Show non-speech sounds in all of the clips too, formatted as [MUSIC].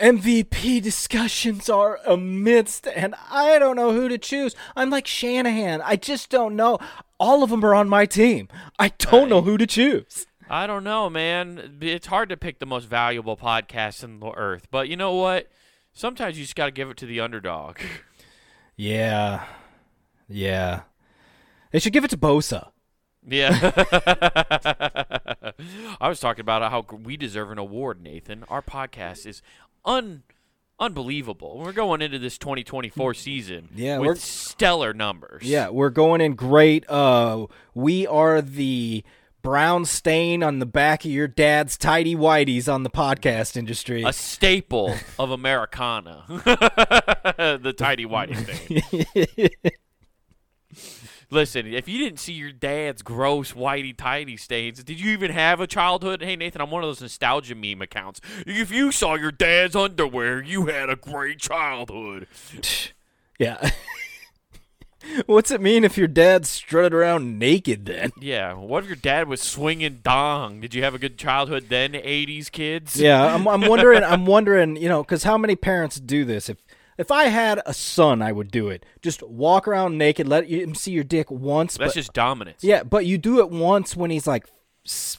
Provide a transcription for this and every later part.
MVP discussions are amidst, and I don't know who to choose. I'm like Shanahan. I just don't know. All of them are on my team. I don't know who to choose. I don't know, man. It's hard to pick the most valuable podcast in the earth, but you know what? Sometimes you just got to give it to the underdog. Yeah. Yeah. They should give it to Bosa. Yeah. [LAUGHS] I was talking about how we deserve an award, Nathan. Our podcast is un unbelievable. We're going into this 2024 season Yeah, with we're- stellar numbers. Yeah, we're going in great. Uh, we are the brown stain on the back of your dad's tidy whities on the podcast industry. A staple of Americana. [LAUGHS] the tidy whitey thing. [LAUGHS] Listen, if you didn't see your dad's gross whitey tidy stains, did you even have a childhood? Hey Nathan, I'm one of those nostalgia meme accounts. If you saw your dad's underwear, you had a great childhood. [SIGHS] yeah. [LAUGHS] What's it mean if your dad strutted around naked then? Yeah, what if your dad was swinging dong? Did you have a good childhood then, 80s kids? Yeah, I'm, I'm wondering. [LAUGHS] I'm wondering. You know, because how many parents do this? If if I had a son, I would do it. Just walk around naked, let him see your dick once. That's but, just dominance. yeah, but you do it once when he's like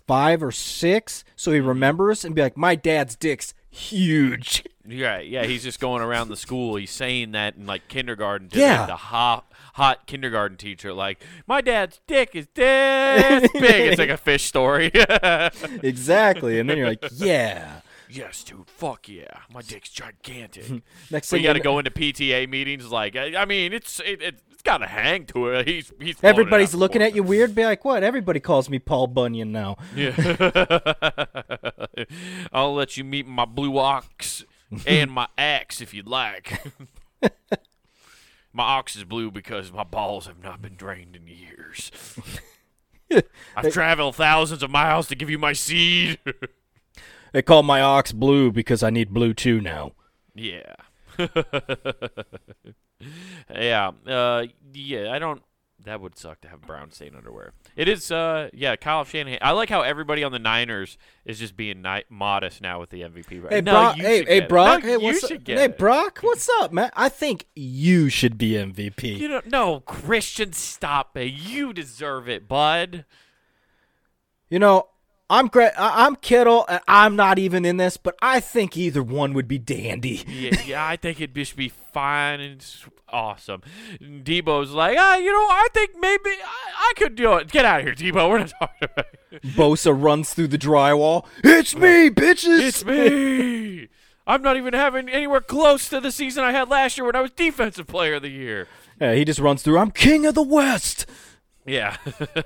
five or six, so he Mm-hmm. remembers and be like, "My dad's dick's huge." Yeah, yeah, he's just going around the school. He's saying that in like kindergarten to Yeah. the hot, hot kindergarten teacher. Like, my dad's dick is this big. It's like a fish story. [LAUGHS] exactly, and then you're like, "Yeah." Yes, dude. Fuck yeah, my dick's gigantic. [LAUGHS] Next so thing you got to go into PTA meetings. Like, I, I mean, it's it, it's got a hang to it. [LAUGHS] He's he's Everybody's looking at you weird. Be like, "What?" Everybody calls me Paul Bunyan now. Yeah. [LAUGHS] I'll let you meet my blue ox and my axe if you'd like. my ox is blue because my balls have not been drained in years. I've traveled thousands of miles to give you my seed. They call my ox blue because I need blue too now. yeah. [LAUGHS] yeah. Uh, yeah, I don't that would suck to have brown stain underwear. It is uh yeah, Kyle Shanahan. I like how everybody on the Niners is just being ni- modest now with the MVP. Right? Hey, no, Brock. Hey, hey. Brock. No, hey, what's up? Hey, it. Brock. What's up, man? I think you should be MVP. You don't no Christian. Stop it. You deserve it, bud. You know, I'm great. I'm Kittle, and I'm not even in this, but I think either one would be dandy. Yeah, yeah. I think it'd just be fine and awesome. Deebo's like, ah, you know, I think maybe I, I could do it. Get out of here, Deebo. We're not [LAUGHS] talking about it. Bosa runs through the drywall. It's me, bitches. It's me. I'm not even having anywhere close to the season I had last year when I was defensive player of the year. Yeah, he just runs through. I'm king of the West. Yeah.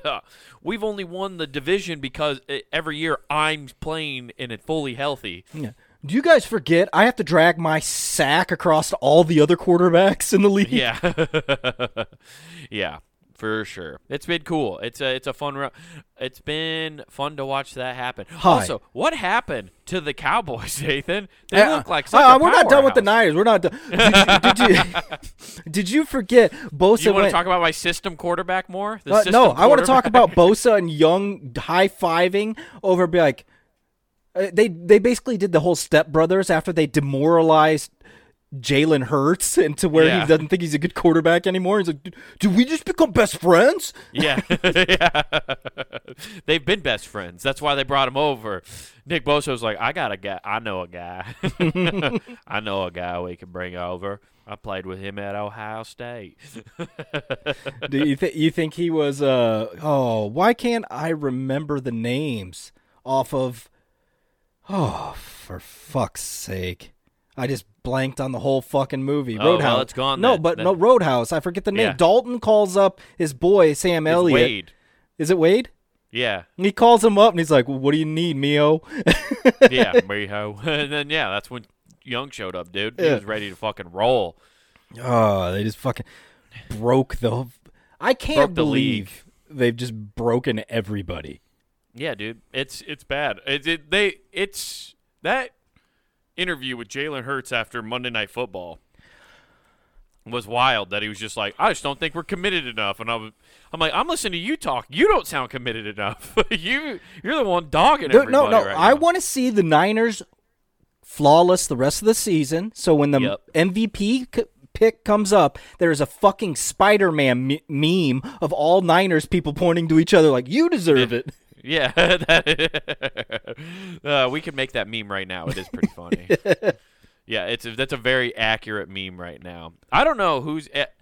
[LAUGHS] We've only won the division because every year I'm playing and it fully healthy. Yeah. Do you guys forget I have to drag my sack across all the other quarterbacks in the [LAUGHS] league? Yeah. [LAUGHS] yeah, for sure. It's been cool. It's a it's a fun ro- It's been fun to watch that happen. Hi. Also, what happened to the Cowboys, [LAUGHS] Nathan? They Uh, look like uh, such uh, we're not done with the. Niners. We're not done. Did you, did you, [LAUGHS] did you forget Bosa? You want to talk about my system quarterback more? The Uh, system no, I want to talk about Bosa and Young high fiving over. Be like, uh, they they basically did the whole Step Brothers after they demoralized Jalen Hurts into where Yeah. he doesn't think he's a good quarterback anymore. He's like, "Did- did we just become best friends? Yeah. [LAUGHS] yeah. [LAUGHS] They've been best friends. That's why they brought him over. Nick Bosa was like, I got a guy. I know a guy. [LAUGHS] I know a guy we can bring over. I played with him at Ohio State. Do you think you think he was? Uh oh, why can't I remember the names off of? Oh, for fuck's sake! I just blanked on the whole fucking movie. Oh, well, Roadhouse. it's gone No, but no Roadhouse. I forget the name. Yeah. Dalton calls up his boy Sam Elliott. Wade. Is it Wade? Yeah. He calls him up and he's like, "What do you need, Mio?" [LAUGHS] Yeah, [LAUGHS] Miho. [LAUGHS] and then, yeah, that's when Young showed up, dude. He Yeah. was ready to fucking roll. oh, they just fucking broke the. I can't Broke the believe they've just broken everybody. Yeah, dude, it's it's bad. It, it they it's that interview with Jalen Hurts after Monday Night Football was wild. That he was just like, I just don't think we're committed enough, and I was, I'm like, I'm listening to you talk. You don't sound committed enough. [LAUGHS] you you're the one dogging everybody no, no. right I want to see the Niners flawless the rest of the season. So when the Yep. MVP c- pick comes up, there is a fucking Spider-Man me- meme of all Niners people pointing to each other like, "You deserve it." [LAUGHS] Yeah, [LAUGHS] that, uh, we could make that meme right now. It is pretty funny. [LAUGHS] yeah, it's that's a very accurate meme right now. I don't know who's. At,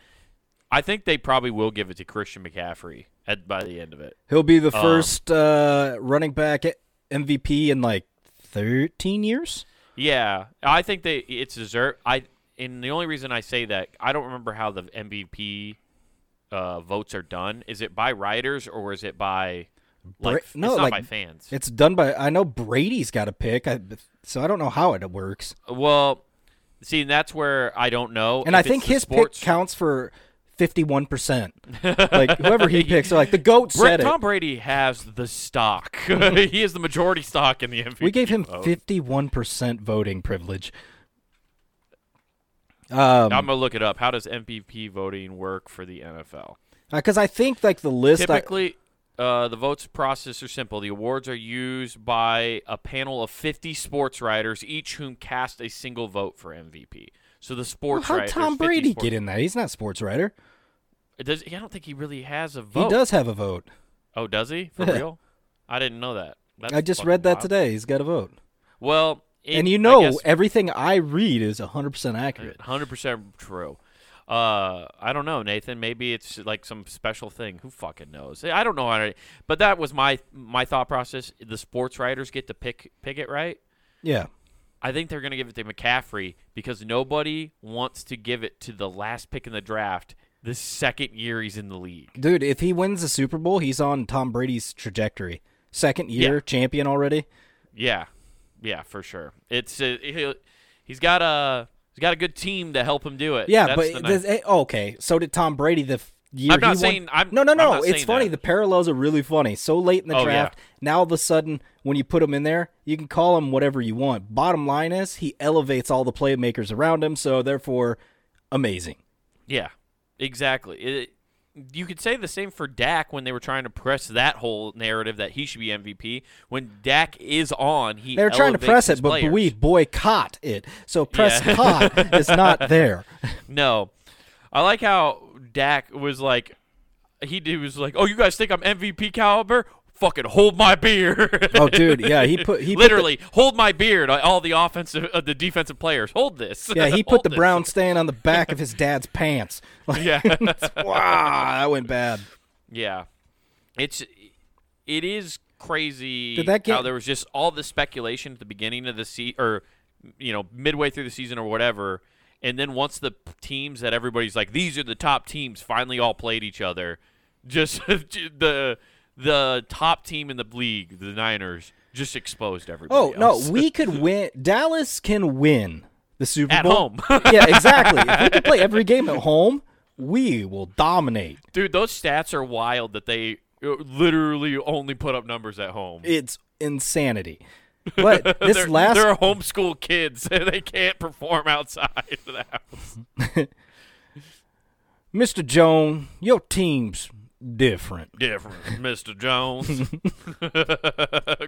I think they probably will give it to Christian McCaffrey at by the end of it. He'll be the Um, first uh, running back MVP in like 13 years. Yeah, I think they it's deserved. I and the only reason I say that I don't remember how the MVP uh, votes are done. Is it by writers or is it by Bra- f- no, like- by fans? It's done by I know Brady's got a pick, I, so I don't know how it works. well, see, that's where I don't know. And I think his sports, pick counts for 51%. like whoever he [LAUGHS] picks, so like the goat Bra- said it. Tom Brady has the stock. [LAUGHS] he is the majority stock in the MVP. We gave him 51% voting privilege. Um, I'm gonna look it up. How does MVP voting work for the NFL? because I think like the list. I, Typically, uh, the votes process are simple. The awards are used by a panel of 50 sports writers, each whom cast a single vote for MVP. So the well, sports how writers. Tom Brady sports- get in that? He's not a sports writer. It does, I don't think he really has a vote. He does have a vote. Oh, does he? For [LAUGHS] Yeah. real? I didn't know that. That's I just read that wild. today. He's got a vote. Well, it- and you know, guess- everything I read is 100% accurate. Hundred percent true. Uh, I don't know, Nathan. Maybe it's like some special thing. Who fucking knows? I don't know how to. But that was my my thought process. The sports writers get to pick pick it right. Yeah. I think they're gonna give it to McCaffrey because nobody wants to give it to the last pick in the draft the second year he's in the league. Dude, if he wins the Super Bowl, he's on Tom Brady's trajectory. Second year Yeah. champion already. Yeah, yeah, for sure. It's uh, he, he's got a he's got a good team to help him do it. Yeah, That's but this- eh, okay. So did Tom Brady the f- year I'm not he won- I'm- no, no, no. It's funny. that. The parallels are really funny. So late in the Oh, yeah. draft, now all of a sudden, when you put him in there, you can call him whatever you want. Bottom line is, he elevates all the playmakers around him. So therefore, amazing. Yeah, exactly. It, you could say the same for Dak when they were trying to press that whole narrative that he should be MVP. When Dak is on, he They're trying to press it, but we boycott it. So press Yeah. [LAUGHS] caught is not there. [LAUGHS] no. I like how Dak was like, he did- was like, "Oh, you guys think I'm MVP caliber? Fucking hold my beer." [LAUGHS] Oh, dude, yeah, he put he put the- literally hold my beard. All the offensive, uh, the defensive players, hold this. yeah, he [LAUGHS] put the this. brown [LAUGHS] stain on the back of his dad's pants. Like, Yeah. wow, that went bad. Yeah, it's it is crazy Did that how there was just all the speculation at the beginning of the season, or you know, midway through the season or whatever, and then once the teams that everybody's like, these are the top teams, finally all played each other, just the the top team in the league, the Niners, just exposed everybody. Oh no, we [LAUGHS] could win. Dallas can win the Super At Bowl home. [LAUGHS] yeah, exactly. If we could play every game at home, we will dominate. dude, those stats are wild. That they uh, literally only put up numbers at home. It's insanity. But [LAUGHS] this they're, last they're homeschool kids and they can't perform outside of the house. Mr. Jones, your team's different. Different, [LAUGHS] Mr. Jones.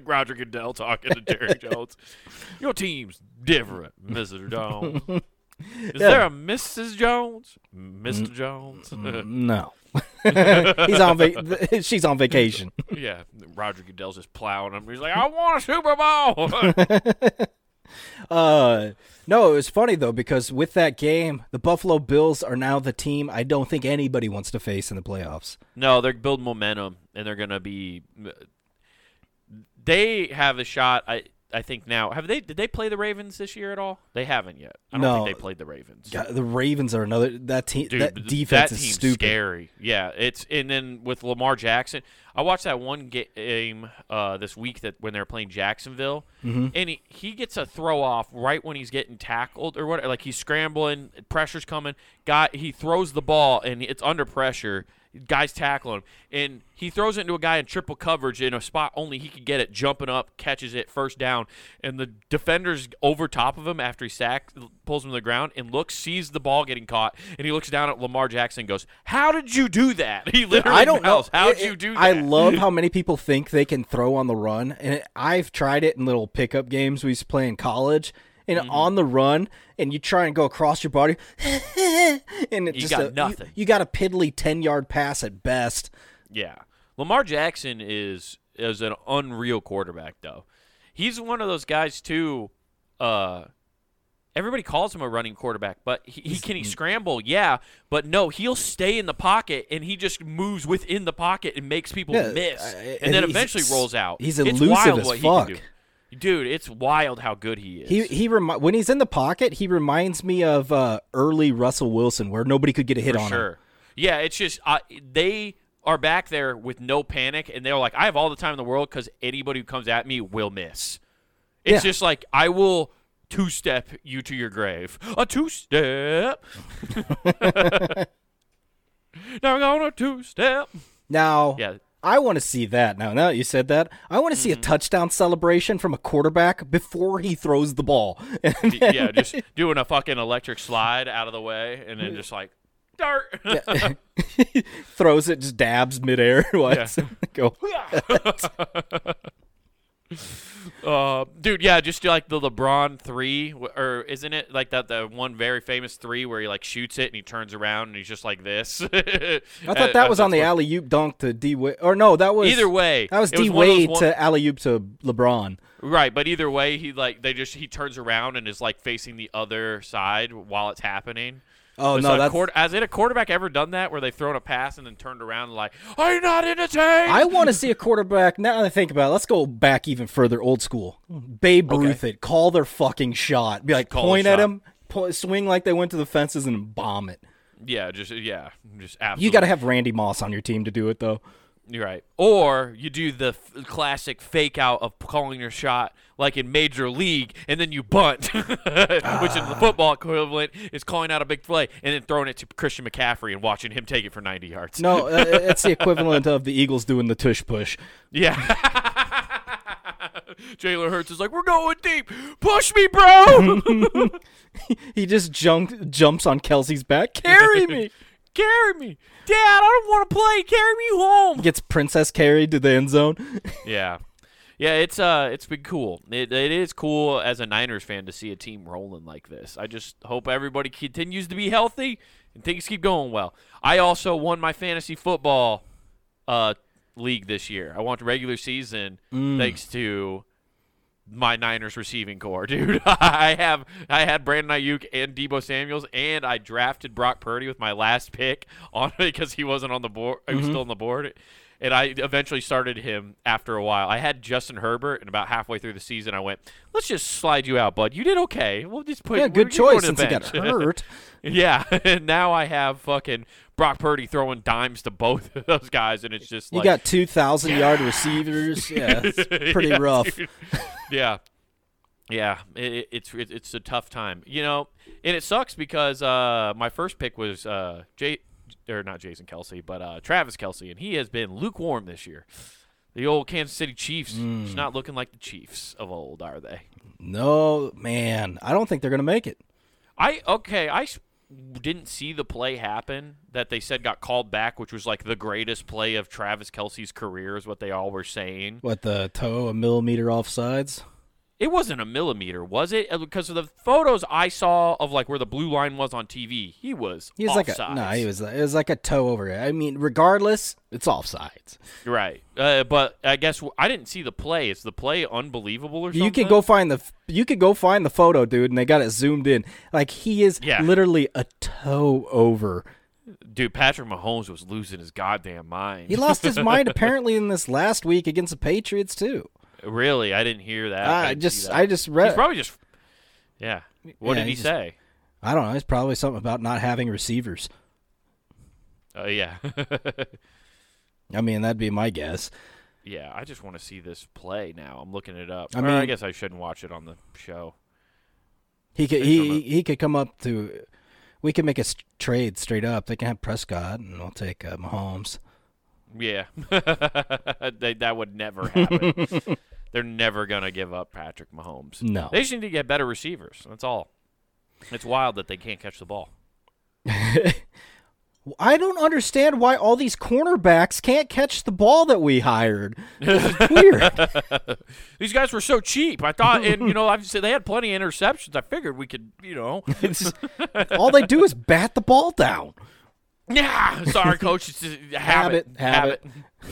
[LAUGHS] Roger Goodell talking to Jerry [LAUGHS] Jones. Your team's different, Mr. Jones. Is Yeah. there a Mrs. Jones? Mr. Jones? No. He's on va- she's on vacation. yeah, Roger Goodell's just plowing him. He's like, I want a Super Bowl. Uh no, it was funny though because with that game, the Buffalo Bills are now the team I don't think anybody wants to face in the playoffs. No, they're building momentum, and they're gonna be. They have a shot. I I think now. Have they? Did they play the Ravens this year at all? They haven't yet. I don't No. think they played the Ravens. God, the Ravens are another that team Dude, that defense that is stupid. scary. Yeah, it's and then with Lamar Jackson, I watched that one game uh, this week that when they were playing Jacksonville, Mm-hmm. and he, he gets a throw off right when he's getting tackled or what, like he's scrambling, pressure's coming. Guy, he throws the ball and it's under pressure. Guys tackling him, and he throws it into a guy in triple coverage in a spot only he could get it, jumping up, catches it, first down, and the defender's over top of him after he sacks, pulls him to the ground, and looks, sees the ball getting caught, and he looks down at Lamar Jackson and goes, "How did you do that?" [LAUGHS] He literally I don't know. How'd It- you do that? I love [LAUGHS] how many people think they can throw on the run, and it, I've tried it in little pickup games we used to play in college, and Mm-hmm. on the run, and you try and go across your body, [LAUGHS] and it You just got a- nothing. You, got a piddly ten yard pass at best. Yeah. Lamar Jackson is is an unreal quarterback though. He's one of those guys too uh everybody calls him a running quarterback, but he, he can he scramble? Yeah, but no, he'll stay in the pocket and he just moves within the pocket and makes people Yeah, miss. and and then eventually rolls out. he's it's elusive wild as what fuck. he can do. Dude, it's wild how good he is. He he remi- when he's in the pocket, he reminds me of uh, early Russell Wilson, where nobody could get a hit for on him. sure. Yeah, it's just uh, they are back there with no panic, and they're like, "I have all the time in the world because anybody who comes at me will miss." It's Yeah. just like I will two step you to your grave. A two step. [LAUGHS] [LAUGHS] now I'm gonna two step. Now, Yeah. I want to see that. Now, now that you said that, I want to see a mm-hmm. touchdown celebration from a quarterback before he throws the ball. [LAUGHS] yeah, just doing a fucking electric slide out of the way, and then just like dart. [LAUGHS] [LAUGHS] throws it, just dabs midair. What? Go. [LAUGHS] Uh, dude, yeah, just do like the LeBron three, or isn't it like that the one very famous three where he like shoots it and he turns around and he's just like this? I [LAUGHS] I thought that was on the alley oop dunk to D Wade, or no, that was Either way, That was D Wade one- to alley oop to LeBron. right, but either way, he like they just he turns around and is like facing the other side while it's happening. Oh no, that's. has it a quarterback ever done that where they've thrown a pass and then turned around and like, are you not entertained? I want to see a quarterback. Now that I think about it, let's go back even further, old school. Babe Ruth it, call their fucking shot. Be like, point at shot. him, po- swing like they went to the fences and bomb it. yeah, just yeah, just absolutely. You got to have Randy Moss on your team to do it, though. You're right. Or you do the f- classic fake out of calling your shot like in Major League, and then you bunt, [LAUGHS] which in the football equivalent is calling out a big play and then throwing it to Christian McCaffrey and watching him take it for 90 yards. No, uh, it's the [LAUGHS] equivalent of the Eagles doing the tush push. Yeah. [LAUGHS] Jalen Hurts is like, we're going deep. Push me, bro. He just junk, jumps on Kelce's back. Carry me. Carry me. Dad, I don't want to play. Carry me home. Gets princess carried to the end zone. [LAUGHS] Yeah. Yeah, it's uh it's been cool. It, it is cool as a Niners fan to see a team rolling like this. I just hope everybody continues to be healthy and things keep going well. I also won my fantasy football uh league this year. I won the regular season thanks to my Niners receiving corps, [LAUGHS] dude. I have I had Brandon Aiyuk and Deebo Samuels, and I drafted Brock Purdy with my last pick [LAUGHS] on because he wasn't on the board. He was mm-hmm. still on the board, and I eventually started him after a while. I had Justin Herbert, and about halfway through the season, I went, "Let's just slide you out, bud. You did okay. We'll just put Yeah, good choice since he got [LAUGHS] hurt. yeah, [LAUGHS] and now I have fucking Brock Purdy throwing dimes to both of those guys, and it's just You like got 2,000 yard receivers. [LAUGHS] Yeah, it's pretty Yeah, rough. yeah, yeah. It- it's it, it's a tough time, you know, and it sucks because uh, my first pick was uh, Jay or not Jason Kelce, but uh, Travis Kelce, and he has been lukewarm this year. The old Kansas City Chiefs, Mm. just not looking like the Chiefs of old, are they? No, man. I don't think they're going to make it. I okay. I didn't see the play happen that they said got called back, which was like the greatest play of Travis Kelce's career, is what they all were saying. What, the toe a millimeter offsides? It wasn't a millimeter, was it? Uh, Because of the photos I saw of like where the blue line was on TV, he was. He was like a no. He was it was like a toe over. it. I mean, regardless, it's offsides. right. Uh, but I guess I didn't see the play. Is the play unbelievable or something? You can go find the you could go find the photo, dude, and they got it zoomed in. Like he is Yeah. literally a toe over. dude. Patrick Mahomes was losing his goddamn mind. He lost his mind [LAUGHS] apparently in this last week against the Patriots too. Really, I didn't hear that. I I just that. I just He's read. probably just. Yeah. What Yeah, did he he just- say? I don't know. It's probably something about not having receivers. Oh yeah. [LAUGHS] I mean, that'd be my guess. yeah. I just want to see this play now. I'm looking it up. I Or I guess I shouldn't watch it on the show. He could he he could come up to. We could make a s- trade straight up. They can have Prescott, and we'll take uh, Mahomes. Yeah, [LAUGHS] they, that would never happen. [LAUGHS] They're never gonna give up Patrick Mahomes. No. They just need to get better receivers. That's all. It's wild that they can't catch the ball. [LAUGHS] I don't understand why all these cornerbacks can't catch the ball that we hired. It's weird. [LAUGHS] [LAUGHS] These guys were so cheap. I thought, and you know, I've said they had plenty of interceptions. I figured we could, you know, all they do is bat the ball down. yeah. Sorry, coach. It's just a habit. Habit,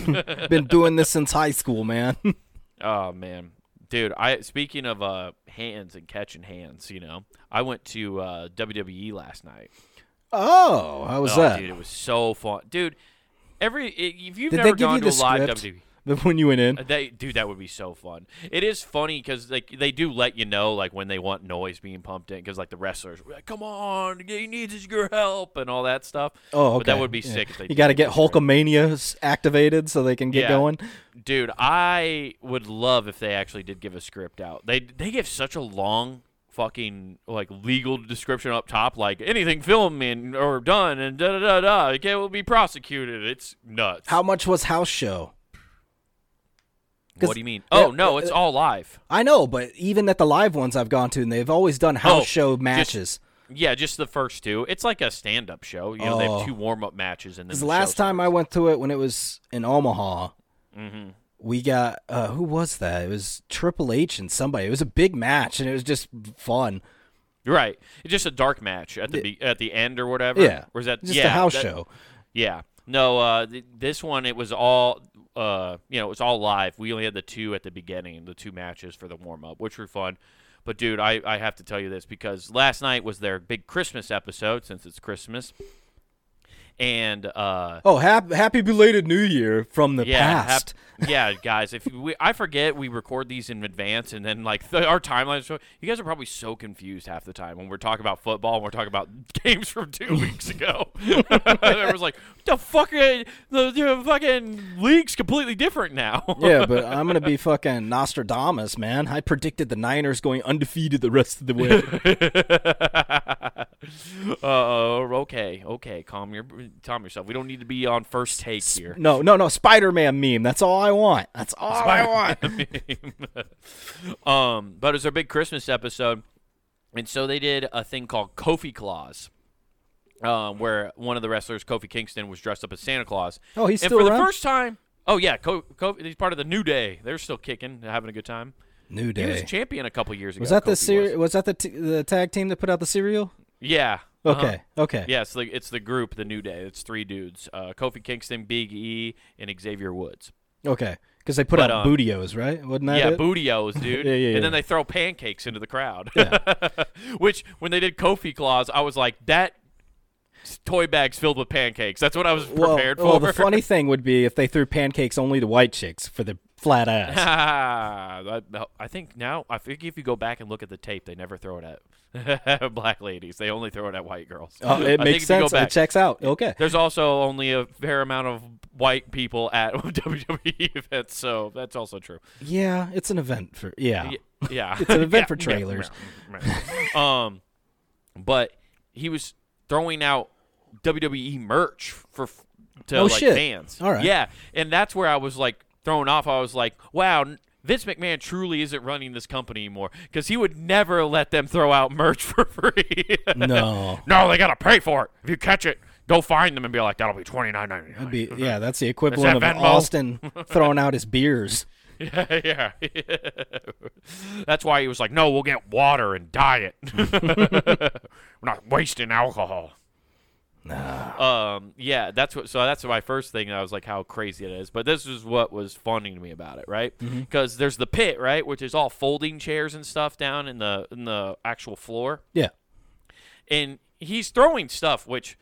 habit. Been doing this since high school, man. Oh man, dude. I speaking of uh, hands and catching hands, you know, I went to uh, WWE last night. Oh, how was oh, that? dude, it was so fun, dude. Every if you've Did never gone to a live? WWE, [LAUGHS] But when you went in, Uh, They, dude, that would be so fun. It is funny because like they do let you know like when they want noise being pumped in because like the wrestlers, were like, come on, he needs your help and all that stuff. oh, okay. But that would be Yeah. sick if they. You got to get this. Hulkamania activated so they can get Yeah. going. Dude, I would love if they actually did give a script out. They they give such a long fucking like legal description up top, like anything filming or done and da da da da, it will be prosecuted. It's nuts. How much was house show? What do you mean? Oh no, uh, it's all live. I know, but even at the live ones I've gone to, and they've always done house Oh, show just- matches. Yeah, just the first two. It's like a stand-up show. You know, they Oh. have two warm-up matches, and then the last time I went to it, when it was in Omaha, Mm-hmm. we got uh, who was that? It was Triple H and somebody. It was a big match, and it was just fun. right, it's just a dark match at the be- at the end or whatever. Yeah, or is that Just yeah a house that- show. Yeah, no. Uh, th- this one it was all uh, you know, it was all live. We only had the two at the beginning, the two matches for the warm-up, which were fun. But dude, I, I have to tell you this because last night was their big Christmas episode since it's Christmas, and uh, Oh, happy, happy belated New Year from the yeah, hap- past. [LAUGHS] yeah, guys. If we, I forget we record these in advance, and then like the, our timelines. You guys are probably so confused half the time when we're talking about football and we're talking about [LAUGHS] games from two [LAUGHS] weeks ago. I was like, "The fuck? are- The, the fucking league's completely different now." yeah, but I'm gonna be fucking Nostradamus, man. I predicted the Niners going undefeated the rest of the way. uh, oh okay, okay. Calm your, calm yourself. We don't need to be on first take here. no, no, no. Spider-Man meme. That's all I want. That's all I want. [LAUGHS] [LAUGHS] um, but it was their big Christmas episode, and so they did a thing called Kofi Claus, um, where one of the wrestlers, Kofi Kingston, was dressed up as Santa Claus. Oh, he's and still for around. the first time. Oh yeah, Ko- Kofi, he's part of the New Day. They're still kicking, having a good time. New Day. He was champion a couple years ago. Was that the Kofi ser- was. was that the t- the tag team that put out the cereal? Yeah. uh-huh. Okay, okay. Yeah, it's the it's the group, the New Day. It's three dudes: uh, Kofi Kingston, Big E, and Xavier Woods. Okay, because they put But, out um, Booty-O's, right? Wasn't that yeah, it? Booty-O's, [LAUGHS] dude. Yeah, yeah, And then they throw pancakes into the crowd. Yeah. [LAUGHS] Which, when they did Kofi Claus, I was like, that toy bag's filled with pancakes. That's what I was well, prepared well, for. the funny [LAUGHS] thing would be if they threw pancakes only to white chicks for the flat ass. [LAUGHS] I, think now, I think if you go back and look at the tape, they never throw it at [LAUGHS] black ladies. They only throw it at white girls. Oh, it [LAUGHS] I makes think if you go sense. It checks out. Okay. There's also only a fair amount of white people at WWE events, so that's also true. Yeah, it's an event for yeah. Yeah, It's an event Yeah, for trailers. yeah. um, but he was throwing out WWE merch for to Oh, like shit. fans. All right. Yeah, and that's where I was like thrown off. I was like, wow. Vince McMahon truly isn't running this company anymore because he would never let them throw out merch [LAUGHS] for free. No. [LAUGHS] no, they gotta pay for it. If you catch it, go find them and be like, "That'll be twenty nine ninety nine. be [LAUGHS] yeah, that's the equivalent of Venmo? Austin throwing out his beers. Yeah, yeah. That's why he was like, "No, we'll get water and diet. We're not wasting alcohol." Nah. Um, yeah, that's what. So that's my first thing. I was like, "How crazy it is!" But this is what was funny to me about it, right? Because there's the pit, right, which is all folding chairs and stuff down in the in the actual floor, Yeah. and he's throwing stuff. Which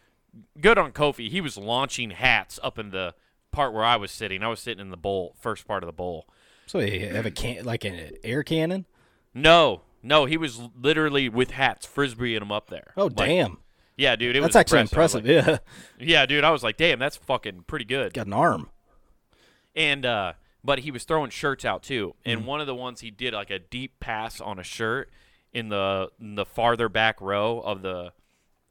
good on Kofi. He was launching hats up in the part where I was sitting. I was sitting in the bowl, first part of the bowl. So you have a can like an air cannon? No, no, he was literally with hats, frisbeeing them up there. Oh Like, damn. Yeah, dude, it That's was actually I was impressive. like- yeah. yeah, dude, I was like, damn, that's fucking pretty good. Got an arm. And uh, but he was throwing shirts out too, and one of the ones he did like a deep pass on a shirt in the in the farther back row of the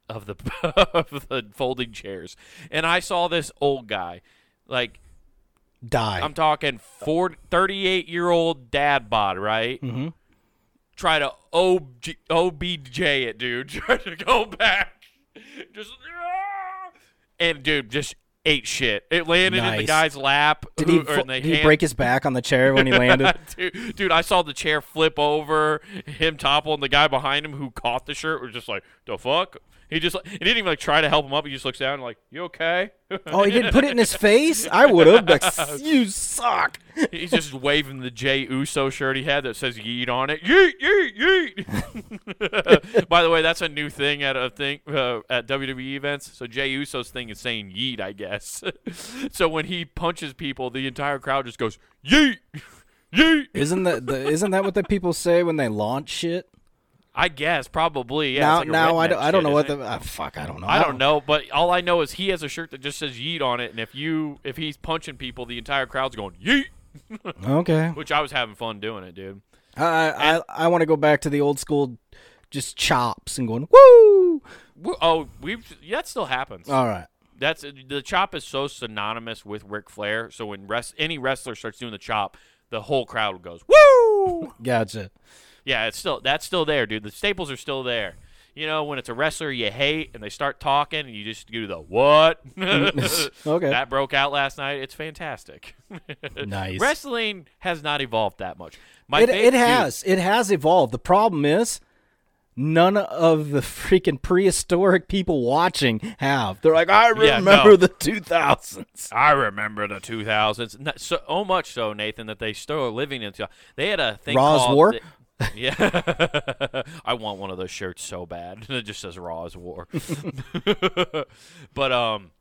of the [LAUGHS] of the folding chairs, and I saw this old guy, like Die. I'm talking 40, 38 year old dad bod, right? mm-hmm. try to OG, OBJ it, dude. [LAUGHS] Try to go back. [LAUGHS] Just. Ah! and dude just ate shit. It landed in the guy's lap. Did he, who- in the did he hand- break his back on the chair when he [LAUGHS] landed? dude, dude, I saw the chair flip over, him topple, and the guy behind him who caught the shirt was just like, "The fuck." He just he didn't even like try to help him up. He just looks down and like, "You okay?" oh, he didn't put it in his [LAUGHS] face? I would have. Like, you suck. He's just waving the Jey Uso shirt he had that says "Yeet" on it. Yeet, yeet, yeet. [LAUGHS] By the way, that's a new thing at a thing uh, at WWE events. So Jey Uso's thing is saying "Yeet," I guess. [LAUGHS] so when he punches people, the entire crowd just goes "Yeet, [LAUGHS] yeet." Isn't that the, isn't that what the people say when they launch shit? I guess probably. Yeah. now, like now I don't, I don't know what the ah, fuck. I don't know. I don't know, but all I know is he has a shirt that just says "Yeet" on it, and if you if he's punching people, the entire crowd's going "Yeet," Okay. which I was having fun doing it, dude. I I, I want to go back to the old school, just chops and going woo. Oh, we that still happens. All right. That's the chop is so synonymous with Ric Flair. So when rest, any wrestler starts doing the chop, the whole crowd goes woo. [LAUGHS] Gotcha. yeah, it's still that's still there, dude. The staples are still there. You know, when it's a wrestler you hate and they start talking and you just do the what? [LAUGHS] Okay. That broke out last night. It's fantastic. [LAUGHS] Nice. Wrestling has not evolved that much. My It it dude, has it has evolved. The problem is. None of the freaking prehistoric people watching have. They're like, I Yeah, remember no. the 2000s. I remember the 2000s. Not so oh much so, Nathan, that they still are living in. They had a thing Raw's called War? the- yeah, [LAUGHS] I want one of those shirts so bad. [LAUGHS] It just says Raw's War. [LAUGHS] but um,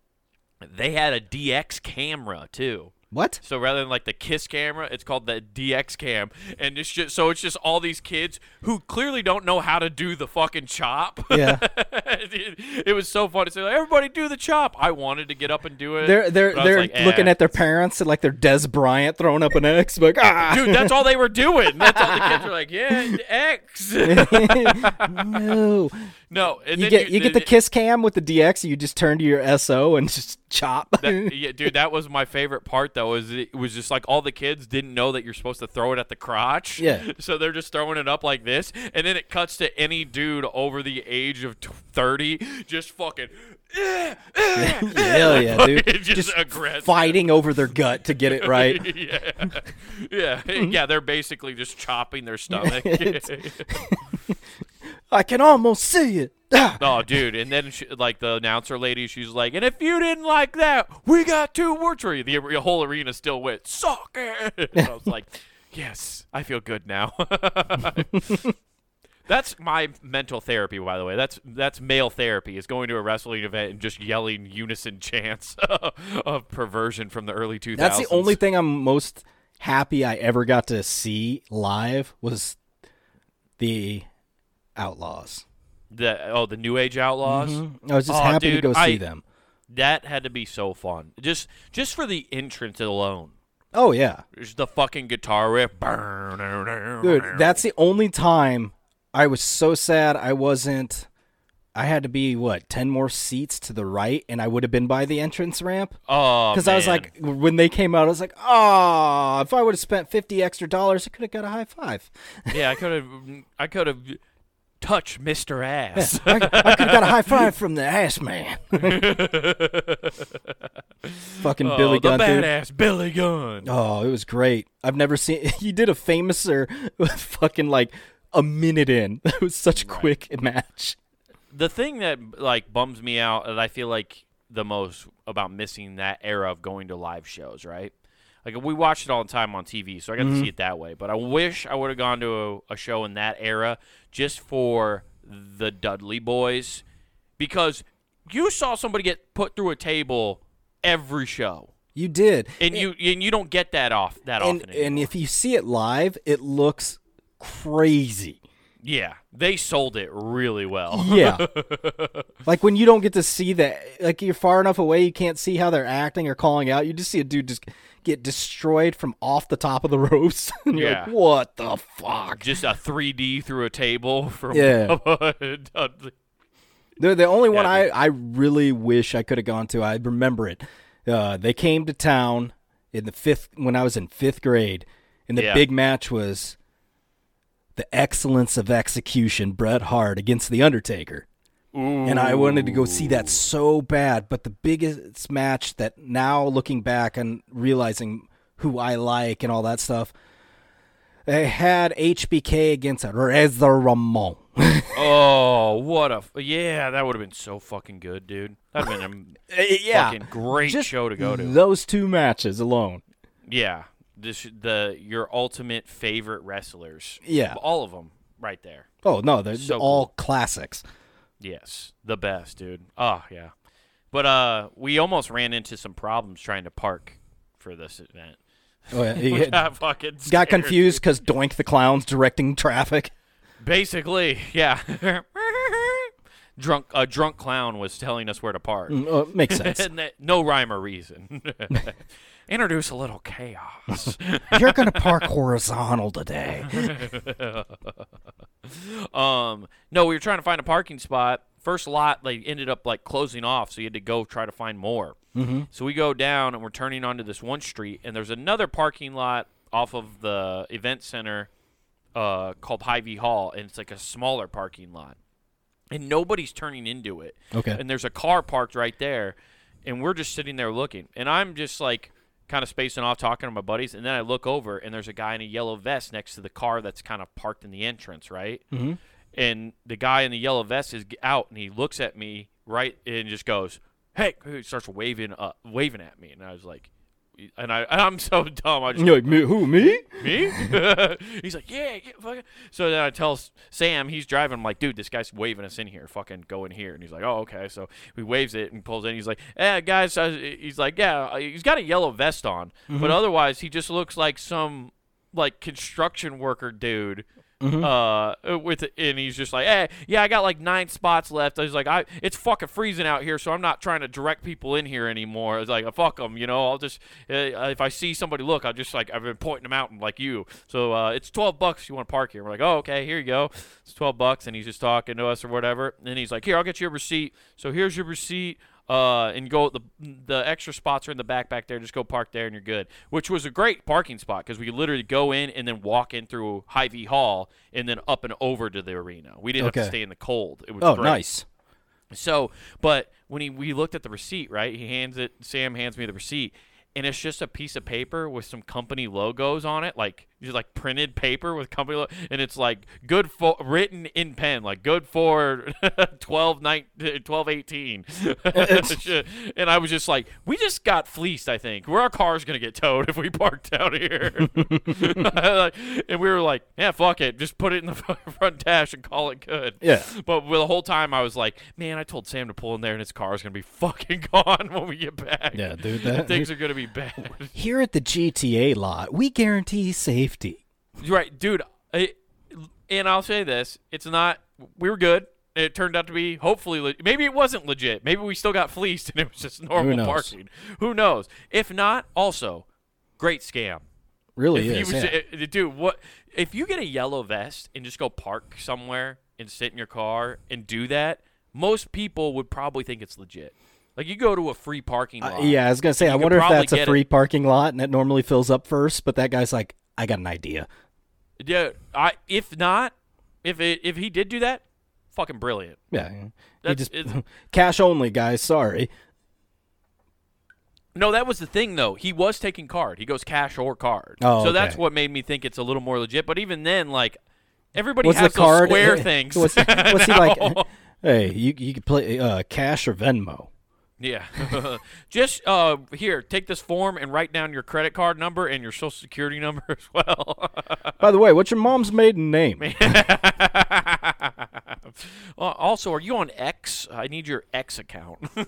they had a DX camera too. What? So rather than like the Kiss camera, it's called the DX cam, and it's just so it's just all these kids who clearly don't know how to do the fucking chop. [LAUGHS] Yeah. it, it was so fun to say, like, everybody do the chop. I wanted to get up and do it. They're they're but I was they're like, eh. looking at their parents and like they're Dez Bryant throwing up an X, like ah, Dude, that's all they were doing. That's all the kids were like, yeah, [LAUGHS] X. no. no, and You then get you get the kiss cam with the DX, you just turn to your SO and just chop. That, [LAUGHS] yeah, dude, that was my favorite part though. Is it was just like all the kids didn't know that you're supposed to throw it at the crotch. Yeah. [LAUGHS] So they're just throwing it up like this, and then it cuts to any dude over the age of thirty, just fucking. eh, eh, [LAUGHS] Hell yeah, dude! just, Just fighting over their gut to get it right. yeah, yeah, yeah. They're basically just chopping their stomach. I can almost see it. [LAUGHS] Oh, dude! And then, she, like the announcer lady, she's like, "And if you didn't like that, we got two words for you." The, the whole arena still went, "Suck it!" [LAUGHS] I was like, "Yes, I feel good now." [LAUGHS] that's my mental therapy, by the way. That's that's male therapy. Is going to a wrestling event and just yelling unison chants of perversion from the early 2000s. That's the only thing I'm most happy I ever got to see live was the Outlaws. The oh, the New Age Outlaws. Mm-hmm. I was just Oh, happy dude, to go see I- them. That had to be so fun. Just just for the entrance alone. Oh yeah, There's the fucking guitar riff. dude. That's the only time I was so sad I wasn't. I had to be what ten more seats to the right, and I would have been by the entrance ramp. oh, Because I was like, when they came out, I was like, oh, if I would have spent fifty extra dollars, I could have got a high five. yeah, I [LAUGHS] could have, I could have touched Mister Ass. I, I could have got a high five from the ass man. [LAUGHS] Fucking Oh, Billy the Gunn, dude. badass Billy Gunn. Oh, it was great. I've never seen. [LAUGHS] He did a Fameasser, fucking like a minute in. [LAUGHS] It was such a quick match. The thing that like bums me out, that I feel like the most about missing that era of going to live shows, right? Like we watched it all the time on TV, so I got to mm-hmm. see it that way. But I wish I would have gone to a, a show in that era just for the Dudley Boyz, because you saw somebody get put through a table every show, You did, and you and you don't get that off that and often. and if you see it live, it looks crazy. Yeah, they sold it really well. Yeah, [LAUGHS] like when you don't get to see that, like you're far enough away, you can't see how they're acting or calling out. You just see a dude just get destroyed from off the top of the [LAUGHS] ropes. Yeah. like, what the fuck? just a 3D through a table from Yeah. [LAUGHS] Dudley. The the only one Yeah, I, I really wish I could have gone to. I remember it. Uh, they came to town in the fifth when I was in fifth grade, and the Yeah. big match was the excellence of execution. Bret Hart against the Undertaker. and I wanted to go see that so bad. But the biggest match that now looking back and realizing who I like and all that stuff, they had HBK against Razor Ramon. [LAUGHS] Oh, what a f- yeah! That would have been so fucking good, dude. That'd have been a [LAUGHS] uh, yeah, fucking great just show to go to. Those two matches alone. Yeah, this the your ultimate favorite wrestlers. Yeah. all of them right there. Oh no, they're So all classics. Yes, the best, dude. Oh yeah, but uh, we almost ran into some problems trying to park for this event. Oh, yeah. [LAUGHS] He got, got fucking got confused because Doink the Clown's directing traffic. Basically, [LAUGHS] yeah. [LAUGHS] drunk a drunk clown was telling us where to park. Uh, makes [LAUGHS] sense. That- no rhyme or reason. [LAUGHS] Introduce a little chaos. [LAUGHS] You're gonna park horizontal today. um, no, we were trying to find a parking spot. First lot, they ended up like closing off, so you had to go try to find more. Mm-hmm. So we go down and we're turning onto this one street, and there's another parking lot off of the event center uh, called Hy-Vee Hall, and it's like a smaller parking lot, and nobody's turning into it. Okay. And there's a car parked right there, and we're just sitting there looking, and I'm just like kind of spacing off talking to my buddies, and then I look over, and there's a guy in a yellow vest next to the car that's kind of parked in the entrance, right? Mm-hmm. and the guy in the yellow vest is out and he looks at me right and just goes hey he starts waving uh, waving at me and i was like and I and I'm so dumb. I just You're like, me, who me? me. [LAUGHS] he's like, yeah, yeah fucking. So then I tell Sam, he's driving. I'm like, dude, this guy's waving us in here. Fucking go in here. And he's like, oh, okay. So he waves it and pulls in. He's like, eh, guys. He's like, yeah. uh, He's got a yellow vest on, but otherwise he just looks like some like construction worker dude. Uh, with and he's just like, hey, yeah, I got like nine spots left. I was like, I, it's fucking freezing out here, so I'm not trying to direct people in here anymore. I was like, fuck them, you know. I'll just, uh, if I see somebody look, I'll just like, I've been pointing them out and like you. So uh, it's twelve bucks you want to park here. We're like, oh, okay, here you go. It's twelve bucks, and he's just talking to us or whatever. And he's like, here, I'll get you a receipt. So here's your receipt. Uh, and go the the extra spots are in the back back there. Just go park there and you're good. Which was a great parking spot because we could literally go in and then walk in through Hy-Vee Hall and then up and over to the arena. We didn't have to stay in the cold. It was Oh, great. nice. So, but when he we looked at the receipt, right? He hands it. Sam hands me the receipt, and it's just a piece of paper with some company logos on it, like like printed paper with company, lo- and it's like good for written in pen, like good for [LAUGHS] 12, 19, 12 18. [LAUGHS] and I was just like, we just got fleeced. I think where our car's gonna get towed [LAUGHS] if we park down here. And we were like, yeah, fuck it, just put it in the front dash and call it good. Yeah. But the whole time I was like, man, I told Sam to pull in there and his car is going to be fucking gone when we get back. Yeah, dude. That, Things are going to be bad. here at the GTA lot, we guarantee safety. right, dude. I, and I'll say this it's not, we were good. It turned out to be hopefully, le- maybe it wasn't legit. Maybe we still got [LAUGHS] fleeced and it was just normal knows? parking. Who knows? If not, also, great scam. Really If is. was, yeah. uh, dude, what if you get a yellow vest and just go park somewhere and sit in your car and do that? Most people would probably think it's legit. Like you go to a free parking Uh, lot. yeah, I was gonna say. I wonder if that's a get it. free parking lot and it normally fills up first. But that guy's like, I got an idea. Yeah, I if not, if it if he did do that, fucking brilliant. Yeah, he just [LAUGHS] cash only, guys. Sorry. No, that was the thing though. He was taking card. He goes cash or card. Oh, so that's what made me think it's a little more legit. But even then, like everybody What's has the card? those square [LAUGHS] things. What's, what's he [LAUGHS] like? Hey, you you can play uh, cash or Venmo. Yeah. [LAUGHS] Just uh, here, take this form and write down your credit card number and your social security number [LAUGHS] as well. By the way, what's your mom's maiden name? [LAUGHS] Uh, also, are you on X? I need your X account. uh,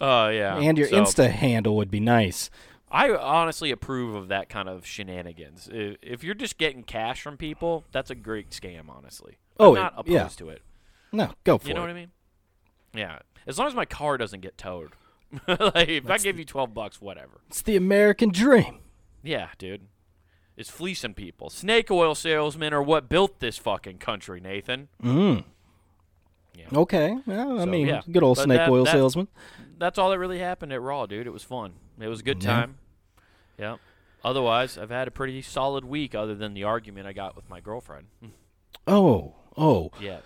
yeah. and your so Insta handle would be nice. I honestly approve of that kind of shenanigans. If, if you're just getting cash from people, that's a great scam, honestly. Oh, I'm not opposed yeah. to it. No, go for it. You know it. what I mean? Yeah. As long as my car doesn't get towed. [LAUGHS] like, if I give you 12 bucks, whatever. It's the American dream. Yeah, dude. It's fleecing people. Snake oil salesmen are what built this fucking country, Nathan. Mm. Yeah. Okay. Well, I So, mean, yeah. good old But snake that- oil that- salesman. That's all that really happened at Raw, dude. It was fun. It was a good Yeah. time. Yeah. Otherwise, I've had a pretty solid week other than the argument I got with my girlfriend. [LAUGHS] Oh, Oh, Yeah.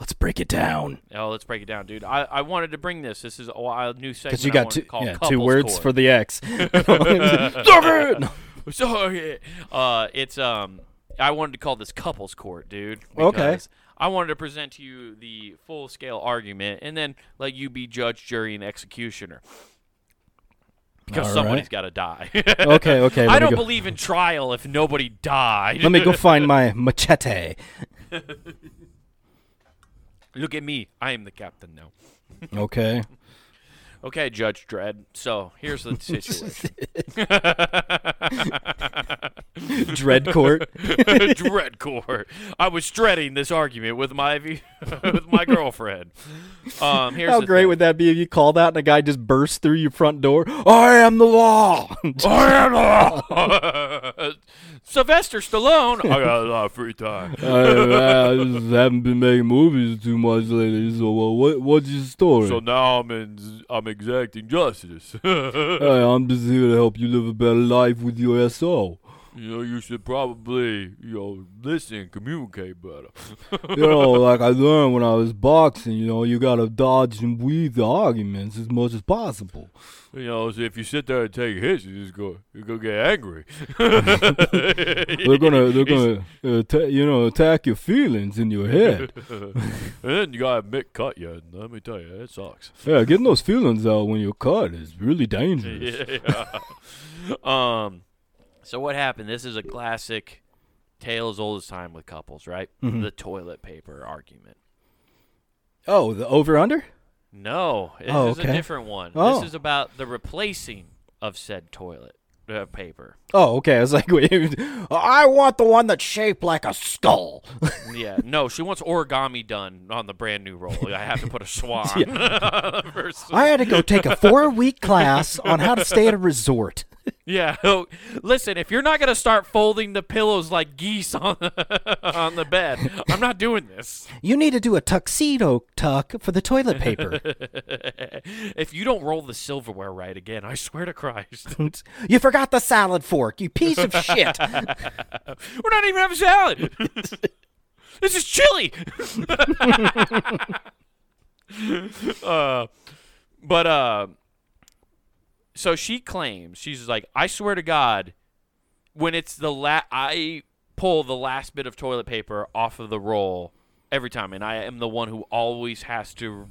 Let's break it down. Oh, let's break it down, dude. I, I wanted to bring this. This is a, a new segment. Because you got two, yeah, two words Court. for the X. [LAUGHS] [LAUGHS] Sorry. Uh, it's um. I wanted to call this couples court, dude. Okay. I wanted to present to you the full scale argument, and then let you be judge, jury, and executioner. Because All somebody's right. got to die. [LAUGHS] Okay, okay. I don't believe in trial if nobody died. Let me go find my machete. Look at me. I am the captain now. [LAUGHS] Okay. Okay, Judge Dredd. So here's the [LAUGHS] situation. [LAUGHS] Dredd court. [LAUGHS] Dredd court. I was dreading this argument with my with my girlfriend. Um, here's How great thing. would that be if you call that and a guy just bursts through your front door? I am the law. I am the- law. Sylvester Stallone. I got a lot of free time. I, I just haven't been making movies too much lately. So uh, what? What's your story? So now I'm in. I'm exacting justice. [LAUGHS] hey, I'm just here to help you live a better life with your SO. Know, you should probably, you know, listen and communicate better. [LAUGHS] You know, like I learned when I was boxing. You know, you gotta dodge and weave the arguments as much as possible. You know, so if you sit there and take hits, you just go, you go get angry. [LAUGHS] They're gonna, they're gonna, uh, ta- you know, attack your feelings in your head. [LAUGHS] and then you got Mick cut you. Let me tell you, it sucks. Yeah, getting those feelings out when you're cut is really dangerous. yeah. um. So what happened? This is a classic tale as old as time with couples, right? Mhm. The toilet paper argument. Oh, the over under? No, this Oh, is a different one. Oh. This is about the replacing of said toilet uh, paper. Oh, okay. I was like, [LAUGHS] wait, I want the one that's shaped like a skull. [LAUGHS] Yeah, no, she wants origami done on the brand new roll. I have to put a [LAUGHS] swan. I had to go take a four week class on how to stay at a resort. Yeah. oh, [LAUGHS] Listen, if you're not gonna start folding the pillows like geese on the, [LAUGHS] on the bed, I'm not doing this. You need to do a tuxedo tuck for the toilet paper. [LAUGHS] if you don't roll the silverware right again, I swear to Christ, you forgot the salad fork, you piece of shit. we're not even having salad. this is chili. uh, but uh, so she claims she's like, I swear to God, when it's the la, I pull the last bit of toilet paper off of the roll every time, and I am the one who always has to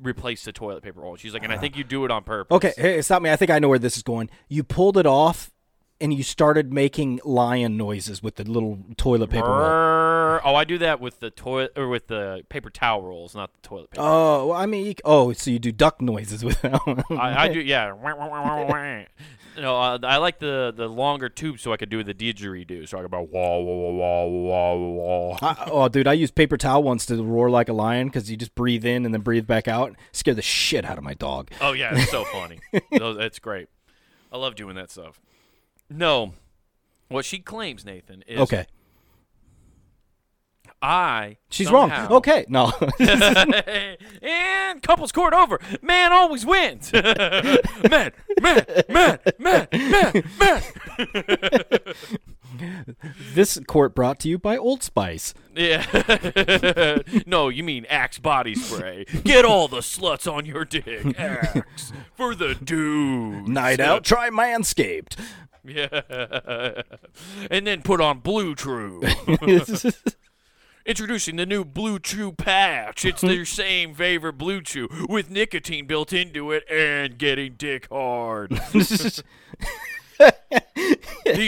replace the toilet paper roll. She's like, and I ah. think you do it on purpose. Okay, hey, stop me. I think I know where this is going. You pulled it off and you started making lion noises with the little toilet paper roll. Oh, I do that with the toilet or with the paper towel rolls, not the toilet paper. Oh, well, I mean, you, oh, so you do duck noises with that one. [LAUGHS] I, I do, yeah. [LAUGHS] no, uh, I like the the longer tube so I could do the didgeridoo. So I could go wah wah wah wah wah wah. Oh, dude, I use paper towel once to roar like a lion because you just breathe in and then breathe back out. Scare the shit out of my dog. Oh yeah, it's so [LAUGHS] funny. Those, it's great. I love doing that stuff. No, what she claims, Nathan, is Okay, I. she's somehow- wrong. Okay, no. [LAUGHS] [LAUGHS] and couples court over. Man always wins. [LAUGHS] man, man, man, man, man, man. this court brought to you by Old Spice. Yeah. no, you mean Axe body spray. Get all the sluts on your dick. Axe for the dudes. Night out, try Manscaped. Yeah. [LAUGHS] and then put on Blue Chew. [LAUGHS] Introducing the new Blue Chew patch. It's their same favorite Blue Chew with nicotine built into it and getting dick hard. [LAUGHS] the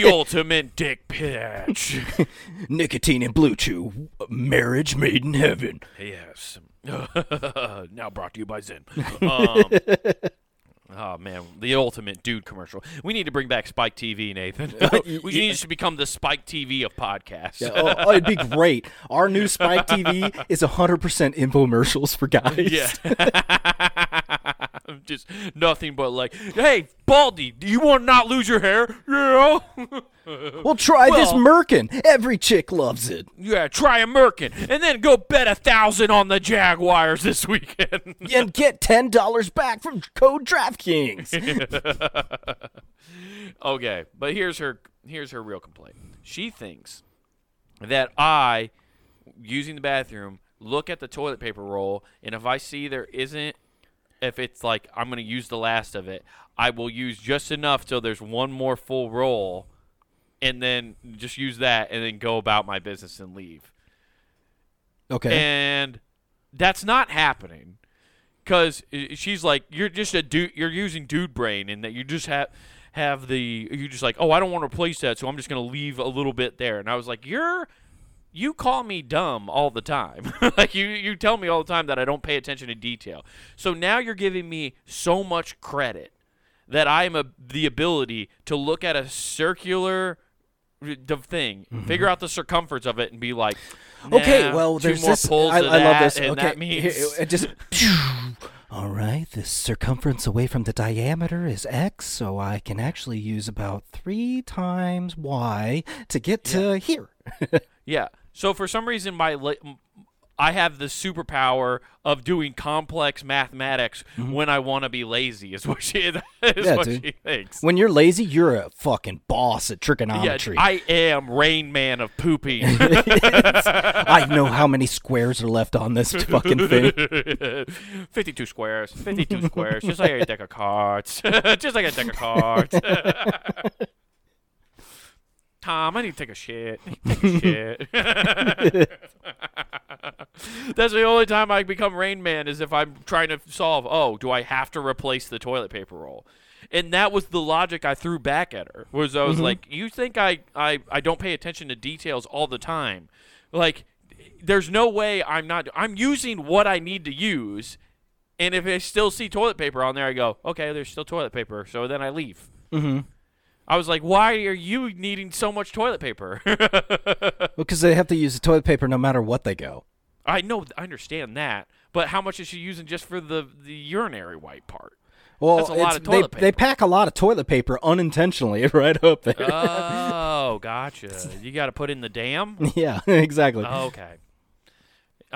ultimate dick patch. Nicotine and Blue Chew, marriage made in heaven. Yes. now brought to you by Zyn. Um, oh man, the ultimate dude commercial. We need to bring back Spike TV, Nathan. [LAUGHS] we need to become the Spike TV of podcasts. Yeah, oh, oh, it'd be great. Our new Spike TV [LAUGHS] is 100% infomercials for guys. Yeah. [LAUGHS] Just nothing but like, hey, Baldy, do you want to not lose your hair? Yeah. [LAUGHS] Well, try this Merkin. Every chick loves it. yeah, try a Merkin, and then go bet a thousand on the Jaguars this weekend. [LAUGHS] And get $10 back from code DraftKings. [LAUGHS] Okay, but here's her here's her real complaint. She thinks that I using the bathroom, look at the toilet paper roll, and if I see there isn't, if it's like I'm going to use the last of it, I will use just enough till there's one more full roll, and then just use that, and then go about my business and leave. Okay. And that's not happening because she's like, you're just a dude. You're using dude brain, and that you just have have the you just like, oh, I don't want to replace that, so I'm just gonna leave a little bit there. And I was like, you're you call me dumb all the time. [LAUGHS] like you you tell me all the time that I don't pay attention to detail. So now you're giving me so much credit that I am a, the ability to look at a circular the thing, mm-hmm. figure out the circumference of it, and be like, okay, "Nah, well, two there's more this. pulls I, I love this. okay, that means here- it just. [LAUGHS] All right, the circumference away from the diameter is x, so I can actually use about three times y to get to here. [LAUGHS] Yeah. So for some reason, my I have the superpower of doing complex mathematics when I want to be lazy. Is what she [LAUGHS] is Mm-hmm. Yeah, what dude. she thinks. When you're lazy, you're a fucking boss at trigonometry. Yeah. I am Rain Man of pooping. [LAUGHS] [LAUGHS] I know how many squares are left on this fucking thing. 52 squares. 52 squares. Just like a deck of cards. just like a deck of cards. Tom, I need to take a shit. [LAUGHS] Take a shit. [LAUGHS] That's the only time I become Rain Man is if I'm trying to solve, oh, do I have to replace the toilet paper roll? And that was the logic I threw back at her. Was I was like, you think I, I, I don't pay attention to details all the time. Like, there's no way I'm not I'm using what I need to use. And if I still see toilet paper on there, I go, okay, there's still toilet paper. So then I leave. hmm I was like, why are you needing so much toilet paper? [LAUGHS] Because they have to use the toilet paper no matter what they go. I know, I understand that, but how much is she using just for the the urinary wipe part? Well, That's a lot of toilet they, they pack a lot of toilet paper unintentionally [LAUGHS] right up there. Oh, gotcha. You got to put in the dam. [LAUGHS] yeah, exactly. Okay.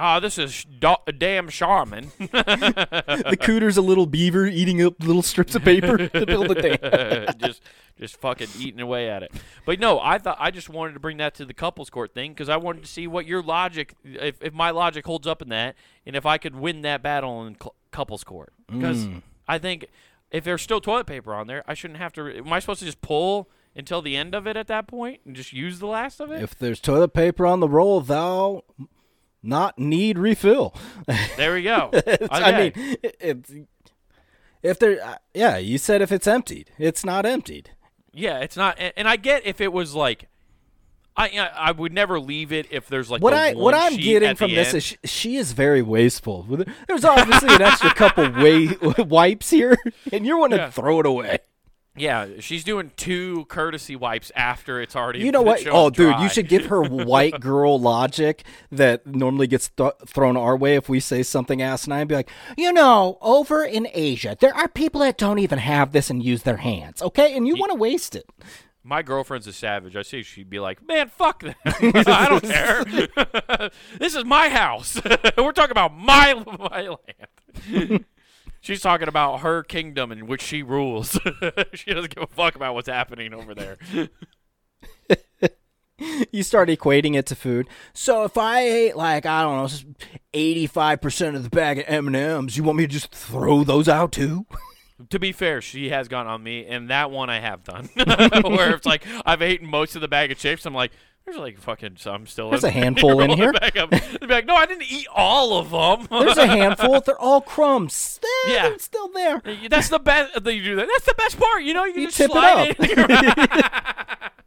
Oh, this is do- damn Charmin. [LAUGHS] the cooter's a little beaver eating up little strips of paper [LAUGHS] to build a [LAUGHS] dam. just just fucking eating away at it. But no, I thought I just wanted to bring that to the couples court thing because I wanted to see what your logic, if, if my logic holds up in that, and if I could win that battle in cl- couples court. Because Mm. I think if there's still toilet paper on there, I shouldn't have to. Re- am I supposed to just pull until the end of it at that point and just use the last of it? If there's toilet paper on the roll, thou not need refill. there we go. [LAUGHS] I mean, it's if there, uh, yeah, you said if it's emptied, it's not emptied. Yeah, it's not, and, I get if it was like, I I I would never leave it if there's like What I what I'm getting from this end. is she, she is very wasteful. There's obviously an extra couple [LAUGHS] wa- wipes here, [LAUGHS] and you're wanting Yeah. to throw it away. Yeah, she's doing two courtesy wipes after it's already. You know what? Oh, dude, dry. you should give her [LAUGHS] white girl logic that normally gets th- thrown our way if we say something asinine. Be like, you know, over in Asia, there are people that don't even have this and use their hands. Okay, and you want to waste it. My girlfriend's a savage. I see she'd be like, "Man, fuck that! [LAUGHS] I don't care. [LAUGHS] this is my house. We're talking about my my land." She's talking about her kingdom in which she rules. [LAUGHS] she doesn't give a fuck about what's happening over there. [LAUGHS] You start equating it to food. So if I ate like I don't know, eighty five percent of the bag of M and M's, you want me to just throw those out too? [LAUGHS] To be fair, she has gone on me, and that one I have done. Where it's like I've eaten most of the bag of chips. I'm like, there's like fucking some still. There's in a handful in here. [LAUGHS] Back up. They'd be like, no, I didn't eat all of them. There's a handful. [LAUGHS] They're all crumbs. Eh, Yeah. still there. That's the best. You do that. That's the best part. You know, you can You just tip it up. [LAUGHS]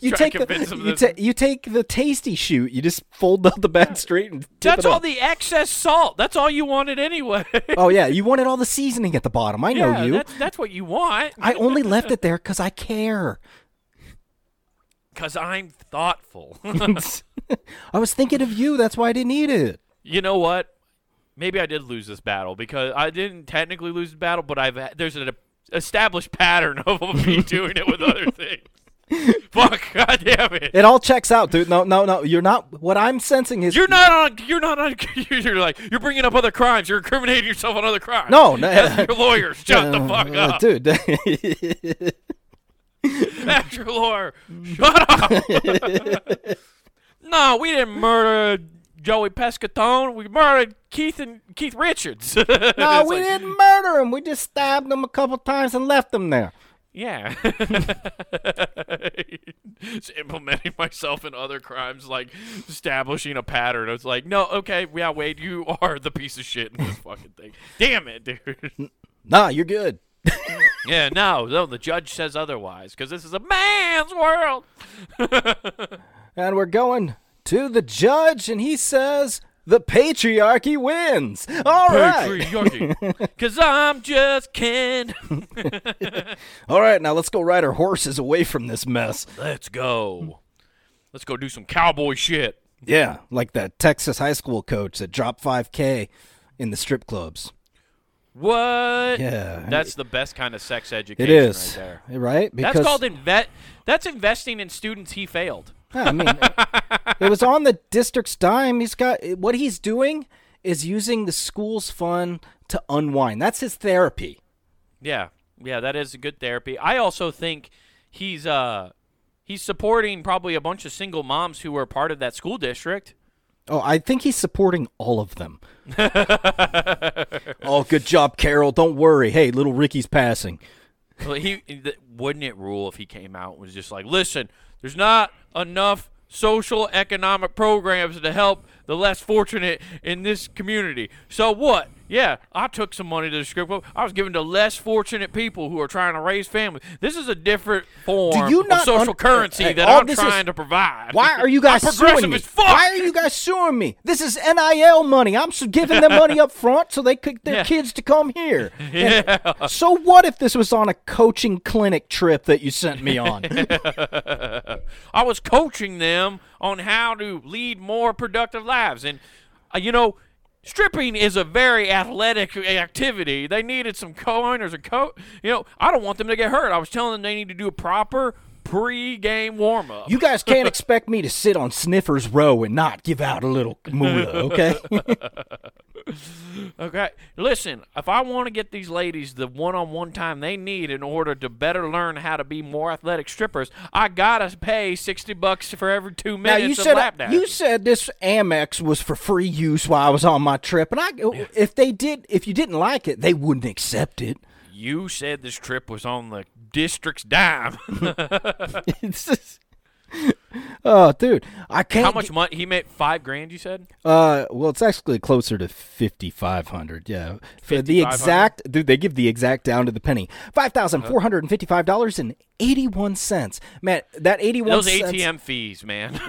You take the you, ta- you take the tasty shoot. You just fold up the bag straight and tip That's all up. the excess salt. That's all you wanted anyway. oh yeah, you wanted all the seasoning at the bottom. I know you. That's, that's what you want. I only left it there because I care. Because I'm thoughtful. [LAUGHS] I was thinking of you. That's why I didn't eat it. you know what? Maybe I did lose this battle because I didn't technically lose the battle, but I've there's an established pattern [LAUGHS] of me doing it with other [LAUGHS] things. Fuck! God damn it! It all checks out, dude. No, no, no. You're not. What I'm sensing is You're not on. You're not on. You're like you're bringing up other crimes. You're incriminating yourself on other crimes. No, no. Your lawyer. Shut the fuck Uh, up, dude. [LAUGHS] Your lawyer. Shut up. [LAUGHS] No, we didn't murder Joey Pescatone. We murdered Keith and Keith Richards. [LAUGHS] No, we like, didn't murder him. We just stabbed him a couple times and left him there. Yeah. Just implementing myself in other crimes, like establishing a pattern. It's like, no, okay, yeah, Wade, you are the piece of shit in this fucking thing. Damn it, dude. Nah, you're good. [LAUGHS] yeah, no, no, the judge says otherwise because this is a man's world. [LAUGHS] And we're going to the judge, and he says the patriarchy wins. All right. Patriarchy. [LAUGHS] Because I'm just Ken. All right, now let's go ride our horses away from this mess. Let's go. Let's go do some cowboy shit. Yeah, like that Texas high school coach that dropped 5K in the strip clubs. What? Yeah. That's the best kind of sex education It is. right there. Right? That's called invest. That's investing in students he failed. Yeah, I mean, it was on the district's dime. He's got what he's doing is using the school's fund to unwind. That's his therapy. Yeah, yeah, that is a good therapy. I also think he's uh he's supporting probably a bunch of single moms who were part of that school district. Oh, I think he's supporting all of them. oh, good job, Carol. Don't worry. Hey, little Ricky's passing. Well, he wouldn't it rule if he came out and was just like, "Listen, there's not enough social economic programs to help the less fortunate in this community. So what? Yeah, I took some money to the script club. I was giving to less fortunate people who are trying to raise families. This is a different form you of social un- currency Hey, that I'm this is- trying to provide. Why are you [LAUGHS] guys suing me? as fuck. Why are you guys suing me? This is NIL money. I'm giving them money [LAUGHS] up front so they could their Yeah. kids to come here. [LAUGHS] And Yeah. So what if this was on a coaching clinic trip that you sent me on? I was coaching them on how to lead more productive lives. And, uh, you know, stripping is a very athletic activity. They needed some co-owners and co. You know, I don't want them to get hurt. I was telling them they need to do a proper pre-game warm-up. you guys can't expect me to sit on Sniffer's Row and not give out a little moolah, okay? [LAUGHS] Okay, listen. If I want to get these ladies the one-on-one time they need in order to better learn how to be more athletic strippers, I gotta pay sixty bucks for every two minutes. now you of said lap dance. you said this Amex was for free use while I was on my trip, and I if they did if you didn't like it, they wouldn't accept it. You said this trip was on the district's dime. [LAUGHS] It's just- oh, dude, I can't. How much money? He made five grand. You said. Uh, well, it's actually closer to fifty five hundred. Yeah, for the exact, dude, they give the exact down to the penny. Five thousand four hundred and fifty five dollars and eighty one cents. Man, that eighty one Those cents. ATM fees, man. [LAUGHS]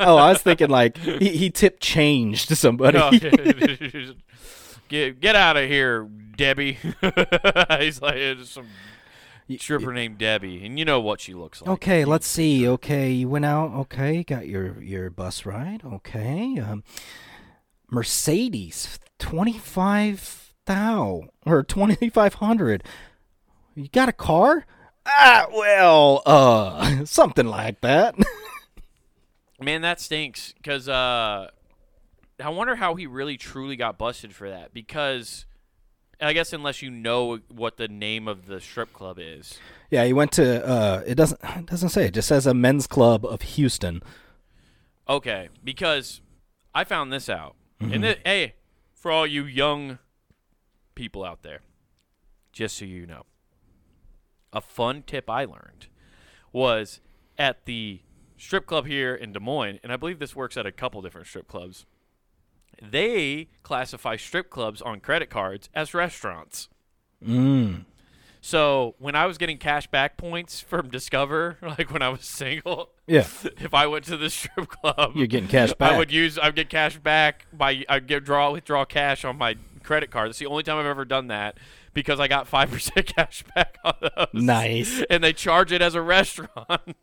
oh, I was thinking like he, he tipped change to somebody. No, [LAUGHS] get get out of here, Debbie. [LAUGHS] He's like it's some stripper named Debbie, and you know what she looks like. Okay, let's see. Okay, you went out. Okay, got your your bus ride. Okay, um, Mercedes twenty five thou or twenty five hundred. You got a car? Ah, well, uh, [LAUGHS] something like that. [LAUGHS] Man, that stinks. Cause uh, I wonder how he really truly got busted for that. Because I guess unless you know what the name of the strip club is. yeah, he went to. Uh, it doesn't it doesn't say. It just says a men's club of Houston. Okay, because I found this out. And th- hey, for all you young people out there, just so you know, a fun tip I learned was at the strip club here in Des Moines, and I believe this works at a couple different strip clubs. They classify strip clubs on credit cards as restaurants. Mm. So when I was getting cash back points from Discover, [LAUGHS] like when I was single, Yeah, [LAUGHS] if I went to the strip club, you're getting cash back. I would use I'd get cash back by I'd get draw withdraw cash on my credit card. It's the only time I've ever done that because I got [LAUGHS] five percent cash back on those. Nice. And they charge it as a restaurant.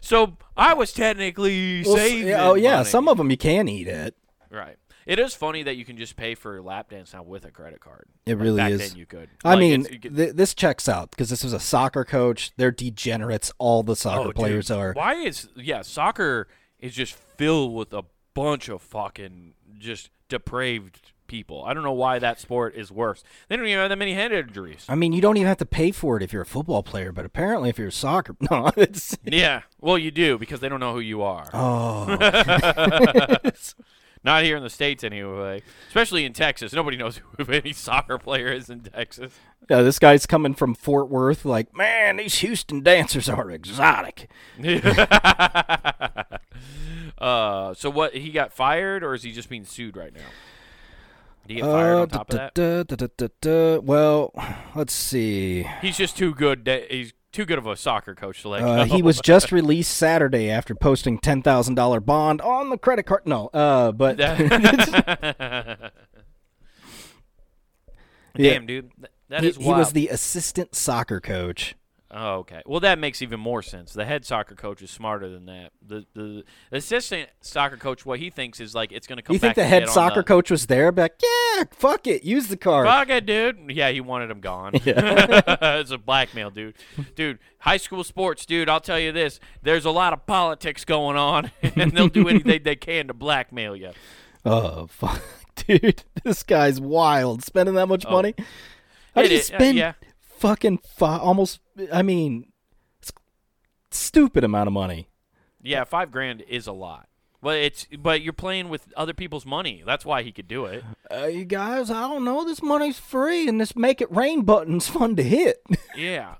so I was technically Well, saving. oh yeah, money. some of them you can eat it. Right. It is funny that you can just pay for lap dance now with a credit card. It Like, really back is. Then you could. I Like, mean, could- th- this checks out because this was a soccer coach. They're degenerates. All the soccer oh, players dude, are. Why is yeah? Soccer is just filled with a bunch of fucking just depraved people. I don't know why that sport is worse. They don't even have that many head injuries. I mean, you don't even have to pay for it if you're a football player, but apparently, if you're a soccer, [LAUGHS] no, it's Yeah, well, you do because they don't know who you are. oh, [LAUGHS] [LAUGHS] Not here in the states, anyway. Especially in Texas, nobody knows [LAUGHS] who any soccer player is in Texas. yeah. This guy's coming from Fort Worth, like, man, these Houston dancers are exotic. [LAUGHS] uh, so what? He got fired, or is he just being sued right now? Did he get fired Uh, on top of that? da, da, da, da, da. Well, [SIGHS] let's see. He's just too good. da- He's too good of a soccer coach to let Uh, he was just [LAUGHS] released Saturday after posting ten thousand dollar bond on the credit card. No, uh, but That- [LAUGHS] [LAUGHS] Yeah. Damn, dude, Th- that he, is he was the assistant soccer coach. Oh, okay. Well, that makes even more sense. The head soccer coach is smarter than that. The the, the assistant soccer coach, what he thinks is like it's going to come. You think back the head soccer the- coach was there? Like, yeah, fuck it, use the card. Fuck it, dude. Yeah, he wanted him gone. [LAUGHS] Yeah. [LAUGHS] it's a blackmail, dude. Dude, high school sports, dude. I'll tell you this: there's a lot of politics going on, [LAUGHS] and they'll do anything they can to blackmail you. Oh fuck, dude, this guy's wild. Spending that much Oh. money. How do It you is- uh, spend yeah. Fucking five, almost? I mean, stupid amount of money. Yeah, five grand is a lot. But it's but you're playing with other people's money. That's why he could do it. Uh, you guys, I don't know. This money's free, and this make it rain button's [LAUGHS] fun to hit. [LAUGHS] Yeah.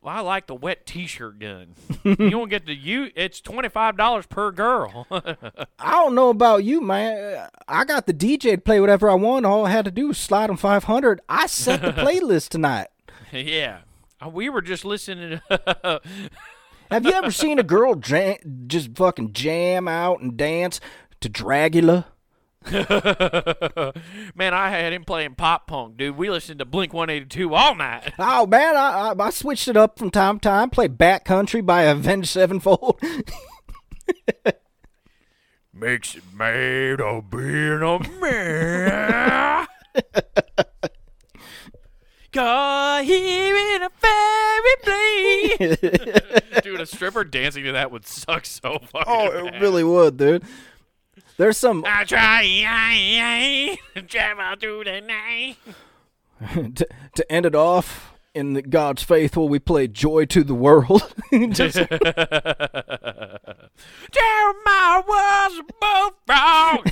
Well, I like the wet T-shirt gun. you don't get to you. It's twenty five dollars per girl. [LAUGHS] I don't know about you, man. I got the DJ to play whatever I want. All I had to do was slide on 500. I set the playlist tonight. [LAUGHS] yeah. Uh, We were just listening. To [LAUGHS] Have you ever seen a girl jam, just fucking jam out and dance to Dragula? [LAUGHS] Man, I had him playing pop punk, dude. We listened to Blink 182 all night. Oh man, I, I I switched it up from time to time. Played Bat Country by Avenged Sevenfold. Makes it made of being a man. Got here in a fairy place. [LAUGHS] Dude, a stripper dancing to that would suck so fucking oh, it bad. really would, dude. There's some I try to travel [LAUGHS] through the night. [LAUGHS] to, to end it off in the God's faithful. we play "Joy to the World." Just- Jeremiah was both wrong.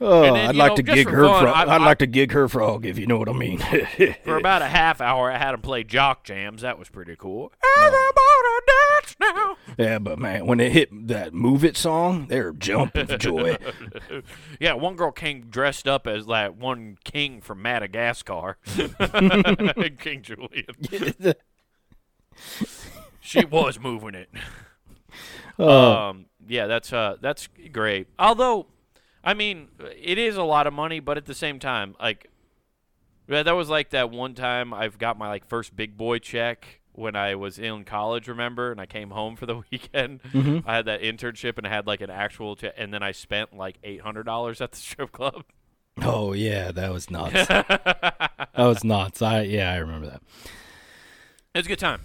Oh, then, I'd like know, to gig her. fun, frog. I- I'd I- like to gig her frog, if you know what I mean. [LAUGHS] For about a half hour, I had him play Jock Jams. That was pretty cool. Everybody dance now. yeah, but man, when they hit that "Move It" song, they're jumping for joy. [LAUGHS] Yeah, one girl came dressed up as that one king from Madagascar. [LAUGHS] king Julien. She was moving it. Oh, Um, yeah, that's uh, that's great. Although, I mean, it is a lot of money, but at the same time, like, yeah, that was like that one time I've got my like first big boy check when I was in college. Remember, and I came home for the [LAUGHS] weekend. Mm-hmm. I had that internship and I had like an actual check, and then I spent like eight hundred dollars at the [LAUGHS] strip club. oh yeah, that was [LAUGHS] nuts. that was nuts. I yeah, I remember that. It was a good time.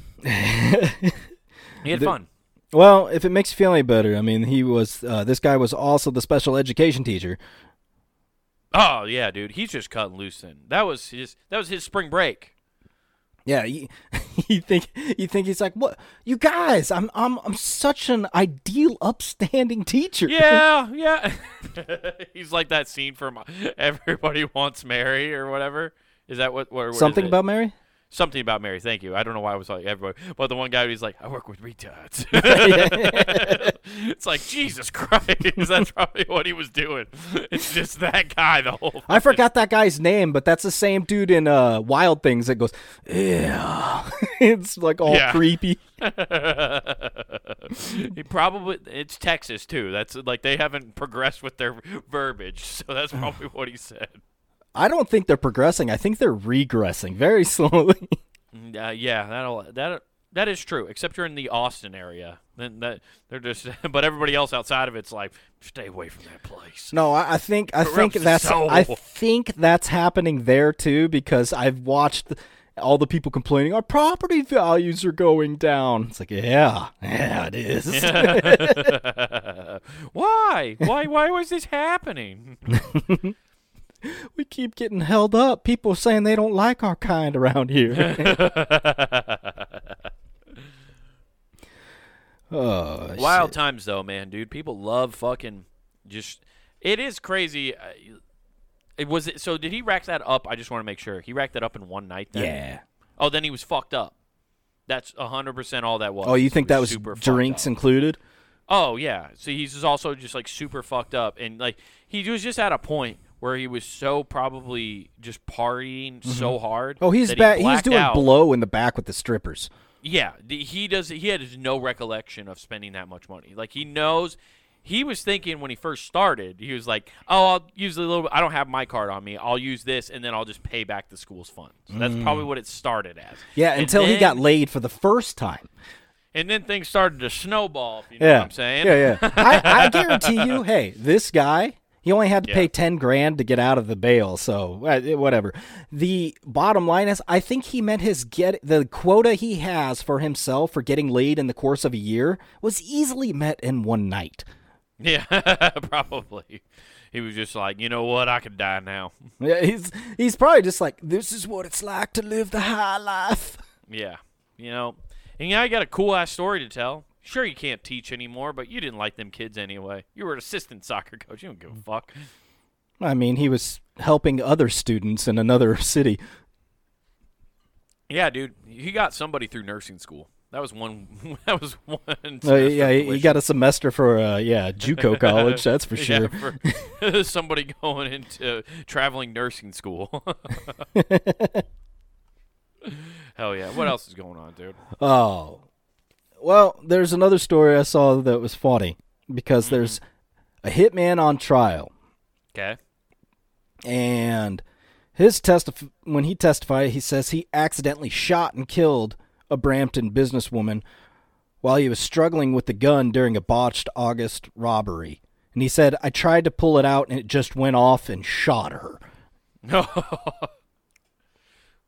he had The- fun. Well, if it makes you feel any better, I mean, he was. Uh, this guy was also the special education teacher. Oh yeah, dude, he's just cutting loose. Then that was his that was his spring break. Yeah, you, [LAUGHS] you think you think he's like, what? You guys, I'm I'm I'm such an ideal, upstanding teacher. Yeah, [LAUGHS] yeah. [LAUGHS] He's like that scene from Everybody Wants Mary or whatever. Is that what? what Something about Mary? Something about Mary. Thank you. I don't know why I was like everybody, but the one guy he's like, I work with retards. [LAUGHS] [LAUGHS] it's like Jesus Christ. [LAUGHS] That's probably what he was doing. It's just that guy the whole. I forgot that guy's name, but that's the same dude in uh, Wild Things that goes, yeah. it's like all Yeah. creepy. he probably it's Texas too. That's like they haven't progressed with their verbiage, so that's [SIGHS] probably what he said. I don't think they're progressing. I think they're regressing very [LAUGHS] slowly. Uh, yeah, that'll that that is true. Except you're in the Austin area, then that they're just. [LAUGHS] But everybody else outside of it's like, stay away from that place. no, I, I think I Corrupts think that's I think that's happening there too because I've watched all the people complaining our property values are going down. It's like, yeah, yeah, it is. [LAUGHS] why? Why? Why was this happening? [LAUGHS] we keep getting held up. People saying they don't like our kind around here. [LAUGHS] oh, Wild shit. times though, man, dude. People love fucking just. It is crazy. Uh, It was it, so. Did he rack that up? I just want to make sure he racked that up in one night. Then? Yeah. Oh, then he was fucked up. That's hundred percent all that was. Oh, you think He that was super drinks included? Oh yeah. So he's also just like super fucked up, and like he was just at a point where he was so probably just partying so hard. Oh, he's back. He He's doing out. blow in the back with the strippers. Yeah, he does. He had no recollection of spending that much money. Like he knows. He was thinking when he first started, he was like, "Oh, I'll use a little. I don't have my card on me. I'll use this, and then I'll just pay back the school's funds." So that's probably what it started as. Mm. Yeah, And until he got laid for the first time. and then things started to snowball. If you know Yeah, what I'm saying? Yeah, yeah. [LAUGHS] I, I guarantee you. Hey, this guy. He only had to Yeah. pay ten grand to get out of the bail, so uh, whatever. The bottom line is, I think he meant his get the quota he has for himself for getting laid in the course of a year was easily met in one night. Yeah, [LAUGHS] probably. He was just like, you know what? I could die now. [LAUGHS] Yeah, he's he's probably just like, this is what it's like to live the high life. Yeah, you know, and yeah, I got a cool ass story to tell. Sure, you can't teach anymore, but you didn't like them kids anyway. You were an assistant soccer coach. You don't give a fuck. I mean, he was helping other students in another [LAUGHS] city. Yeah, dude, he got somebody through nursing school. That was one. [LAUGHS] That was one. Uh, yeah, he, he got a semester for uh, yeah JUCO [LAUGHS] college. That's for sure. Yeah, for somebody going into traveling nursing school. Hell yeah! What else is going on, dude? Oh, well, there's another story I saw that was funny because mm-hmm. there's a hitman on trial, Okay. and his testif- when he testified, he says he accidentally shot and killed a Brampton businesswoman while he was struggling with the gun during a botched August robbery. And he said, I tried to pull it out and it just went off and shot her. [LAUGHS] No.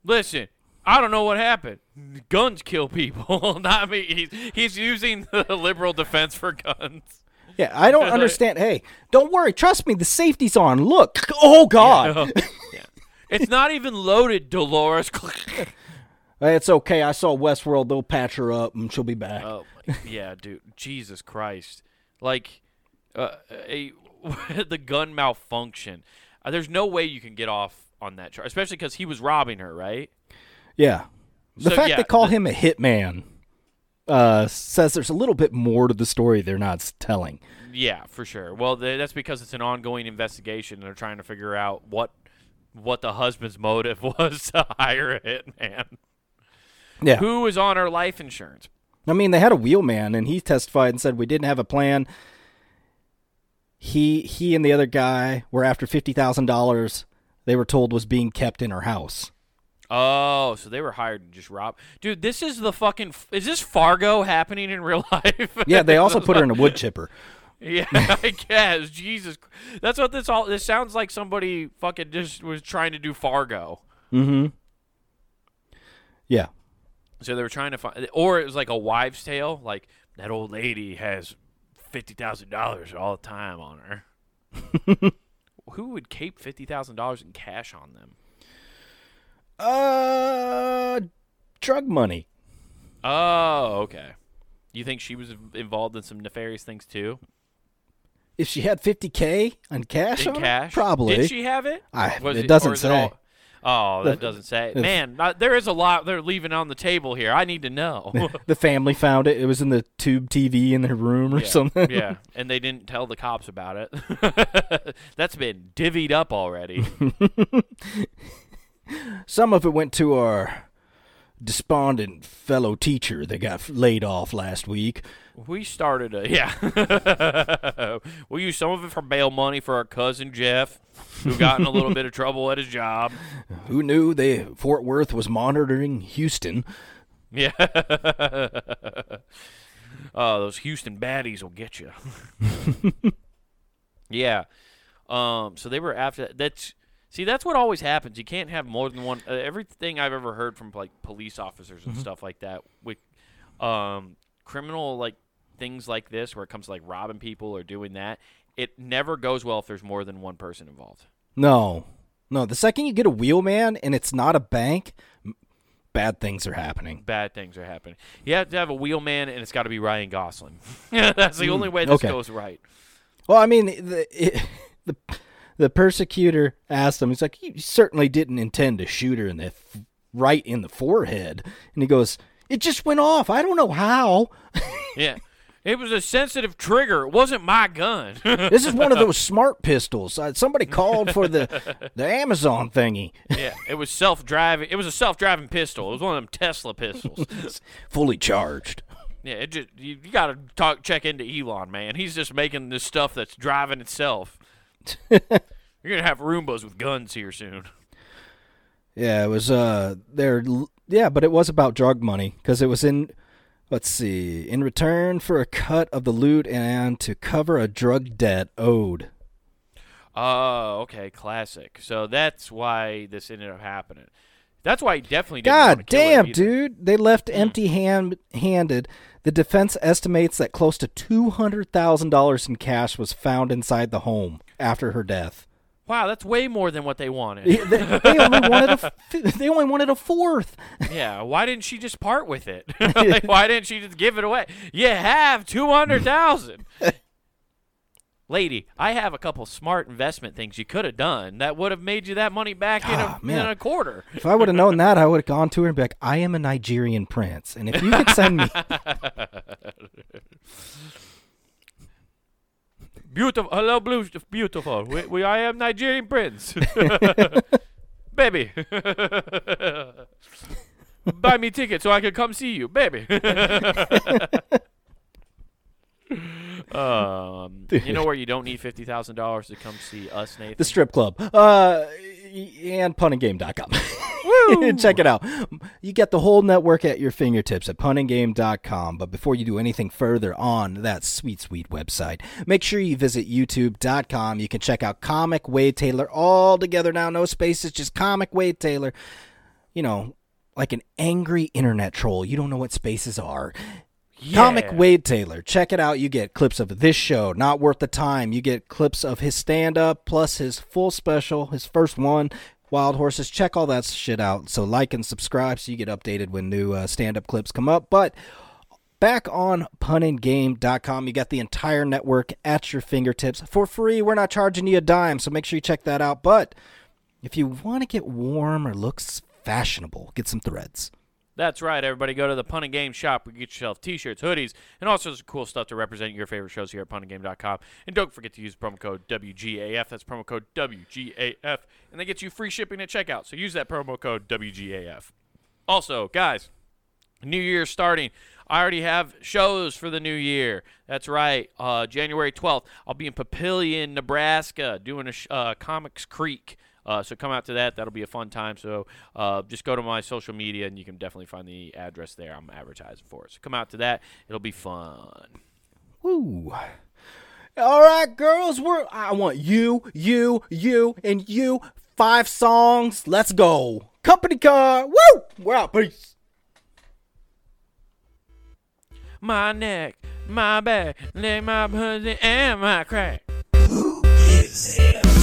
Listen, I don't know what happened. Guns kill people. [LAUGHS] Not me. He's, he's using [LAUGHS] the liberal defense for guns. Yeah, I don't understand. Hey, don't worry. Trust me. The safety's on. Look. Oh, God. yeah. It's not even loaded, Dolores. [LAUGHS] It's okay. I saw Westworld. They'll patch her up and she'll be back. oh, my- yeah, dude. Jesus Christ. Like, uh, a, the gun malfunction. Uh, there's no way you can get off on that charge, especially because he was robbing her, right? Yeah. The So, fact yeah, they call the- him a hitman uh, says there's a little bit more to the story they're not telling. Yeah, for sure. Well, th- that's because it's an ongoing investigation. and They're trying to figure out what what the husband's motive [LAUGHS] was to hire a hitman. Yeah. Who was on her life insurance? I mean, they had a wheelman, and he testified and said we didn't have a plan. He he and the other guy were after fifty thousand dollars. They were told was being kept in her house. Oh, so they were hired to just rob. Dude, this is the fucking. Is this Fargo happening in real [LAUGHS] life? Yeah, they also [LAUGHS] put her in a wood chipper. Yeah, [LAUGHS] I guess. Jesus, that's what this all. This sounds like somebody fucking just was trying to do Fargo. Mm-hmm. Yeah. So they were trying to find, or it was like a wives' tale. Like that old lady has fifty thousand dollars all the time on her. Who would keep fifty thousand dollars in cash on them? Uh, drug money. Oh, okay. You think she was involved in some nefarious things too? If she had fifty k on cash, In on her? cash, probably. Did she have it? I- Was it doesn't say. all- oh, that doesn't say. the- Man, uh, there is a lot they're leaving on the table here. I need to know. the family found it. It was in the tube TV in their room or yeah, something. yeah, [LAUGHS] and they didn't tell the cops about it. [LAUGHS] That's been divvied up already. [LAUGHS] Some of it went to our despondent fellow teacher that got laid off last week. We started a yeah. [LAUGHS] we used some of it for bail money for our cousin Jeff, who got in a little [LAUGHS] bit of trouble at his job. Who knew they Fort Worth was monitoring Houston? Yeah. [LAUGHS] oh, those Houston baddies will get you. yeah. Um. So they were after that's See, that's what always happens. You can't have more than one. Uh, everything I've ever heard from like police officers and stuff like that with um, criminal like things like this, where it comes to like robbing people or doing that, it never goes well if there's more than one person involved. No, no. The second you get a wheelman and it's not a bank, bad things are happening. Bad things are happening. You have to have a wheelman, and it's got to be Ryan Gosling. [LAUGHS] that's the only way this okay. goes right. Well, I mean, the it, [LAUGHS] the the persecutor asked him. He's like, "You certainly didn't intend to shoot her in the f- right in the forehead," and he goes, "It just went off. I don't know how. [LAUGHS] Yeah. It was a sensitive trigger. It wasn't my gun. [LAUGHS] This is one of those smart pistols. Uh, somebody called for the the Amazon thingy, [LAUGHS] yeah, it was self-driving. It was a self-driving pistol. It was one of them Tesla pistols. fully charged." Yeah, it just you, you got to talk check into Elon, man. He's just making this stuff that's driving itself. [LAUGHS] You're gonna have Roombas with guns here soon. Yeah, it was uh there yeah, but it was about drug money cuz it was in let's see, in return for a cut of the loot and to cover a drug debt owed. Oh, okay, classic. So that's why this ended up happening. That's why he definitely didn't God damn, dude. They left empty hand handed. The defense estimates that close to $200,000 in cash was found inside the home after her death. Wow, that's way more than what they wanted. They, they only [LAUGHS] wanted a f- they only wanted a fourth. yeah, why didn't she just part with it? [LAUGHS] [LAUGHS] like, why didn't she just give it away? You have two hundred thousand. Lady, I have a couple smart investment things you could have done that would have made you that money back in, Ah, a, in man. a quarter. If I would have known that, I would have gone to her and be like, "I am a Nigerian prince, and if you could send me Beautiful, hello, blue, beautiful. We, we, I am Nigerian prince, [LAUGHS] baby. [LAUGHS] Buy me ticket so I can come see you, baby. [LAUGHS] um, you know where you don't need fifty thousand dollars to come see us, Nathan? the strip club, uh, and punandgame.com. [LAUGHS] Check it out. You get the whole network at your fingertips at punandgame.com. But before you do anything further on that sweet, sweet website, make sure you visit youtube.com. You can check out Comic Wade Taylor all together now, no spaces, just Comic Wade Taylor. You know, like an angry internet troll. You don't know what spaces are. Comic Wade Taylor. Check it out. You get clips of this show, Not Worth the Time. You get clips of his stand up plus his full special, his first one, Wild Horses. Check all that shit out. So like and subscribe so you get updated when new uh, stand up clips come up. But back on punandgame.com, you got the entire network at your fingertips for free. We're not charging you a dime, so make sure you check that out. But if you want to get warm or looks fashionable, get some threads. That's right, everybody. Go to the Pun and Game shop. We get yourself t-shirts, hoodies, and all sorts of cool stuff to represent your favorite shows here at punandgame.com. And don't forget to use promo code WGAF. That's promo code WGAF, and they get you free shipping at checkout. So use that promo code WGAF. Also, guys, New Year's starting. I already have shows for the new year. That's right. Uh, January 12th, I'll be in Papillion, Nebraska, doing a sh- uh, Comics Creek. Uh, so come out to that. That'll be a fun time. So uh, just go to my social media, and you can definitely find the address there. I'm advertising for it. So come out to that. It'll be fun. Woo. All right, girls, we're I want you, you, you, and you. Five songs. Let's go. Company car. Woo! We're out. Peace. My neck, my back, neck, my pussy, and my crack. Who gives a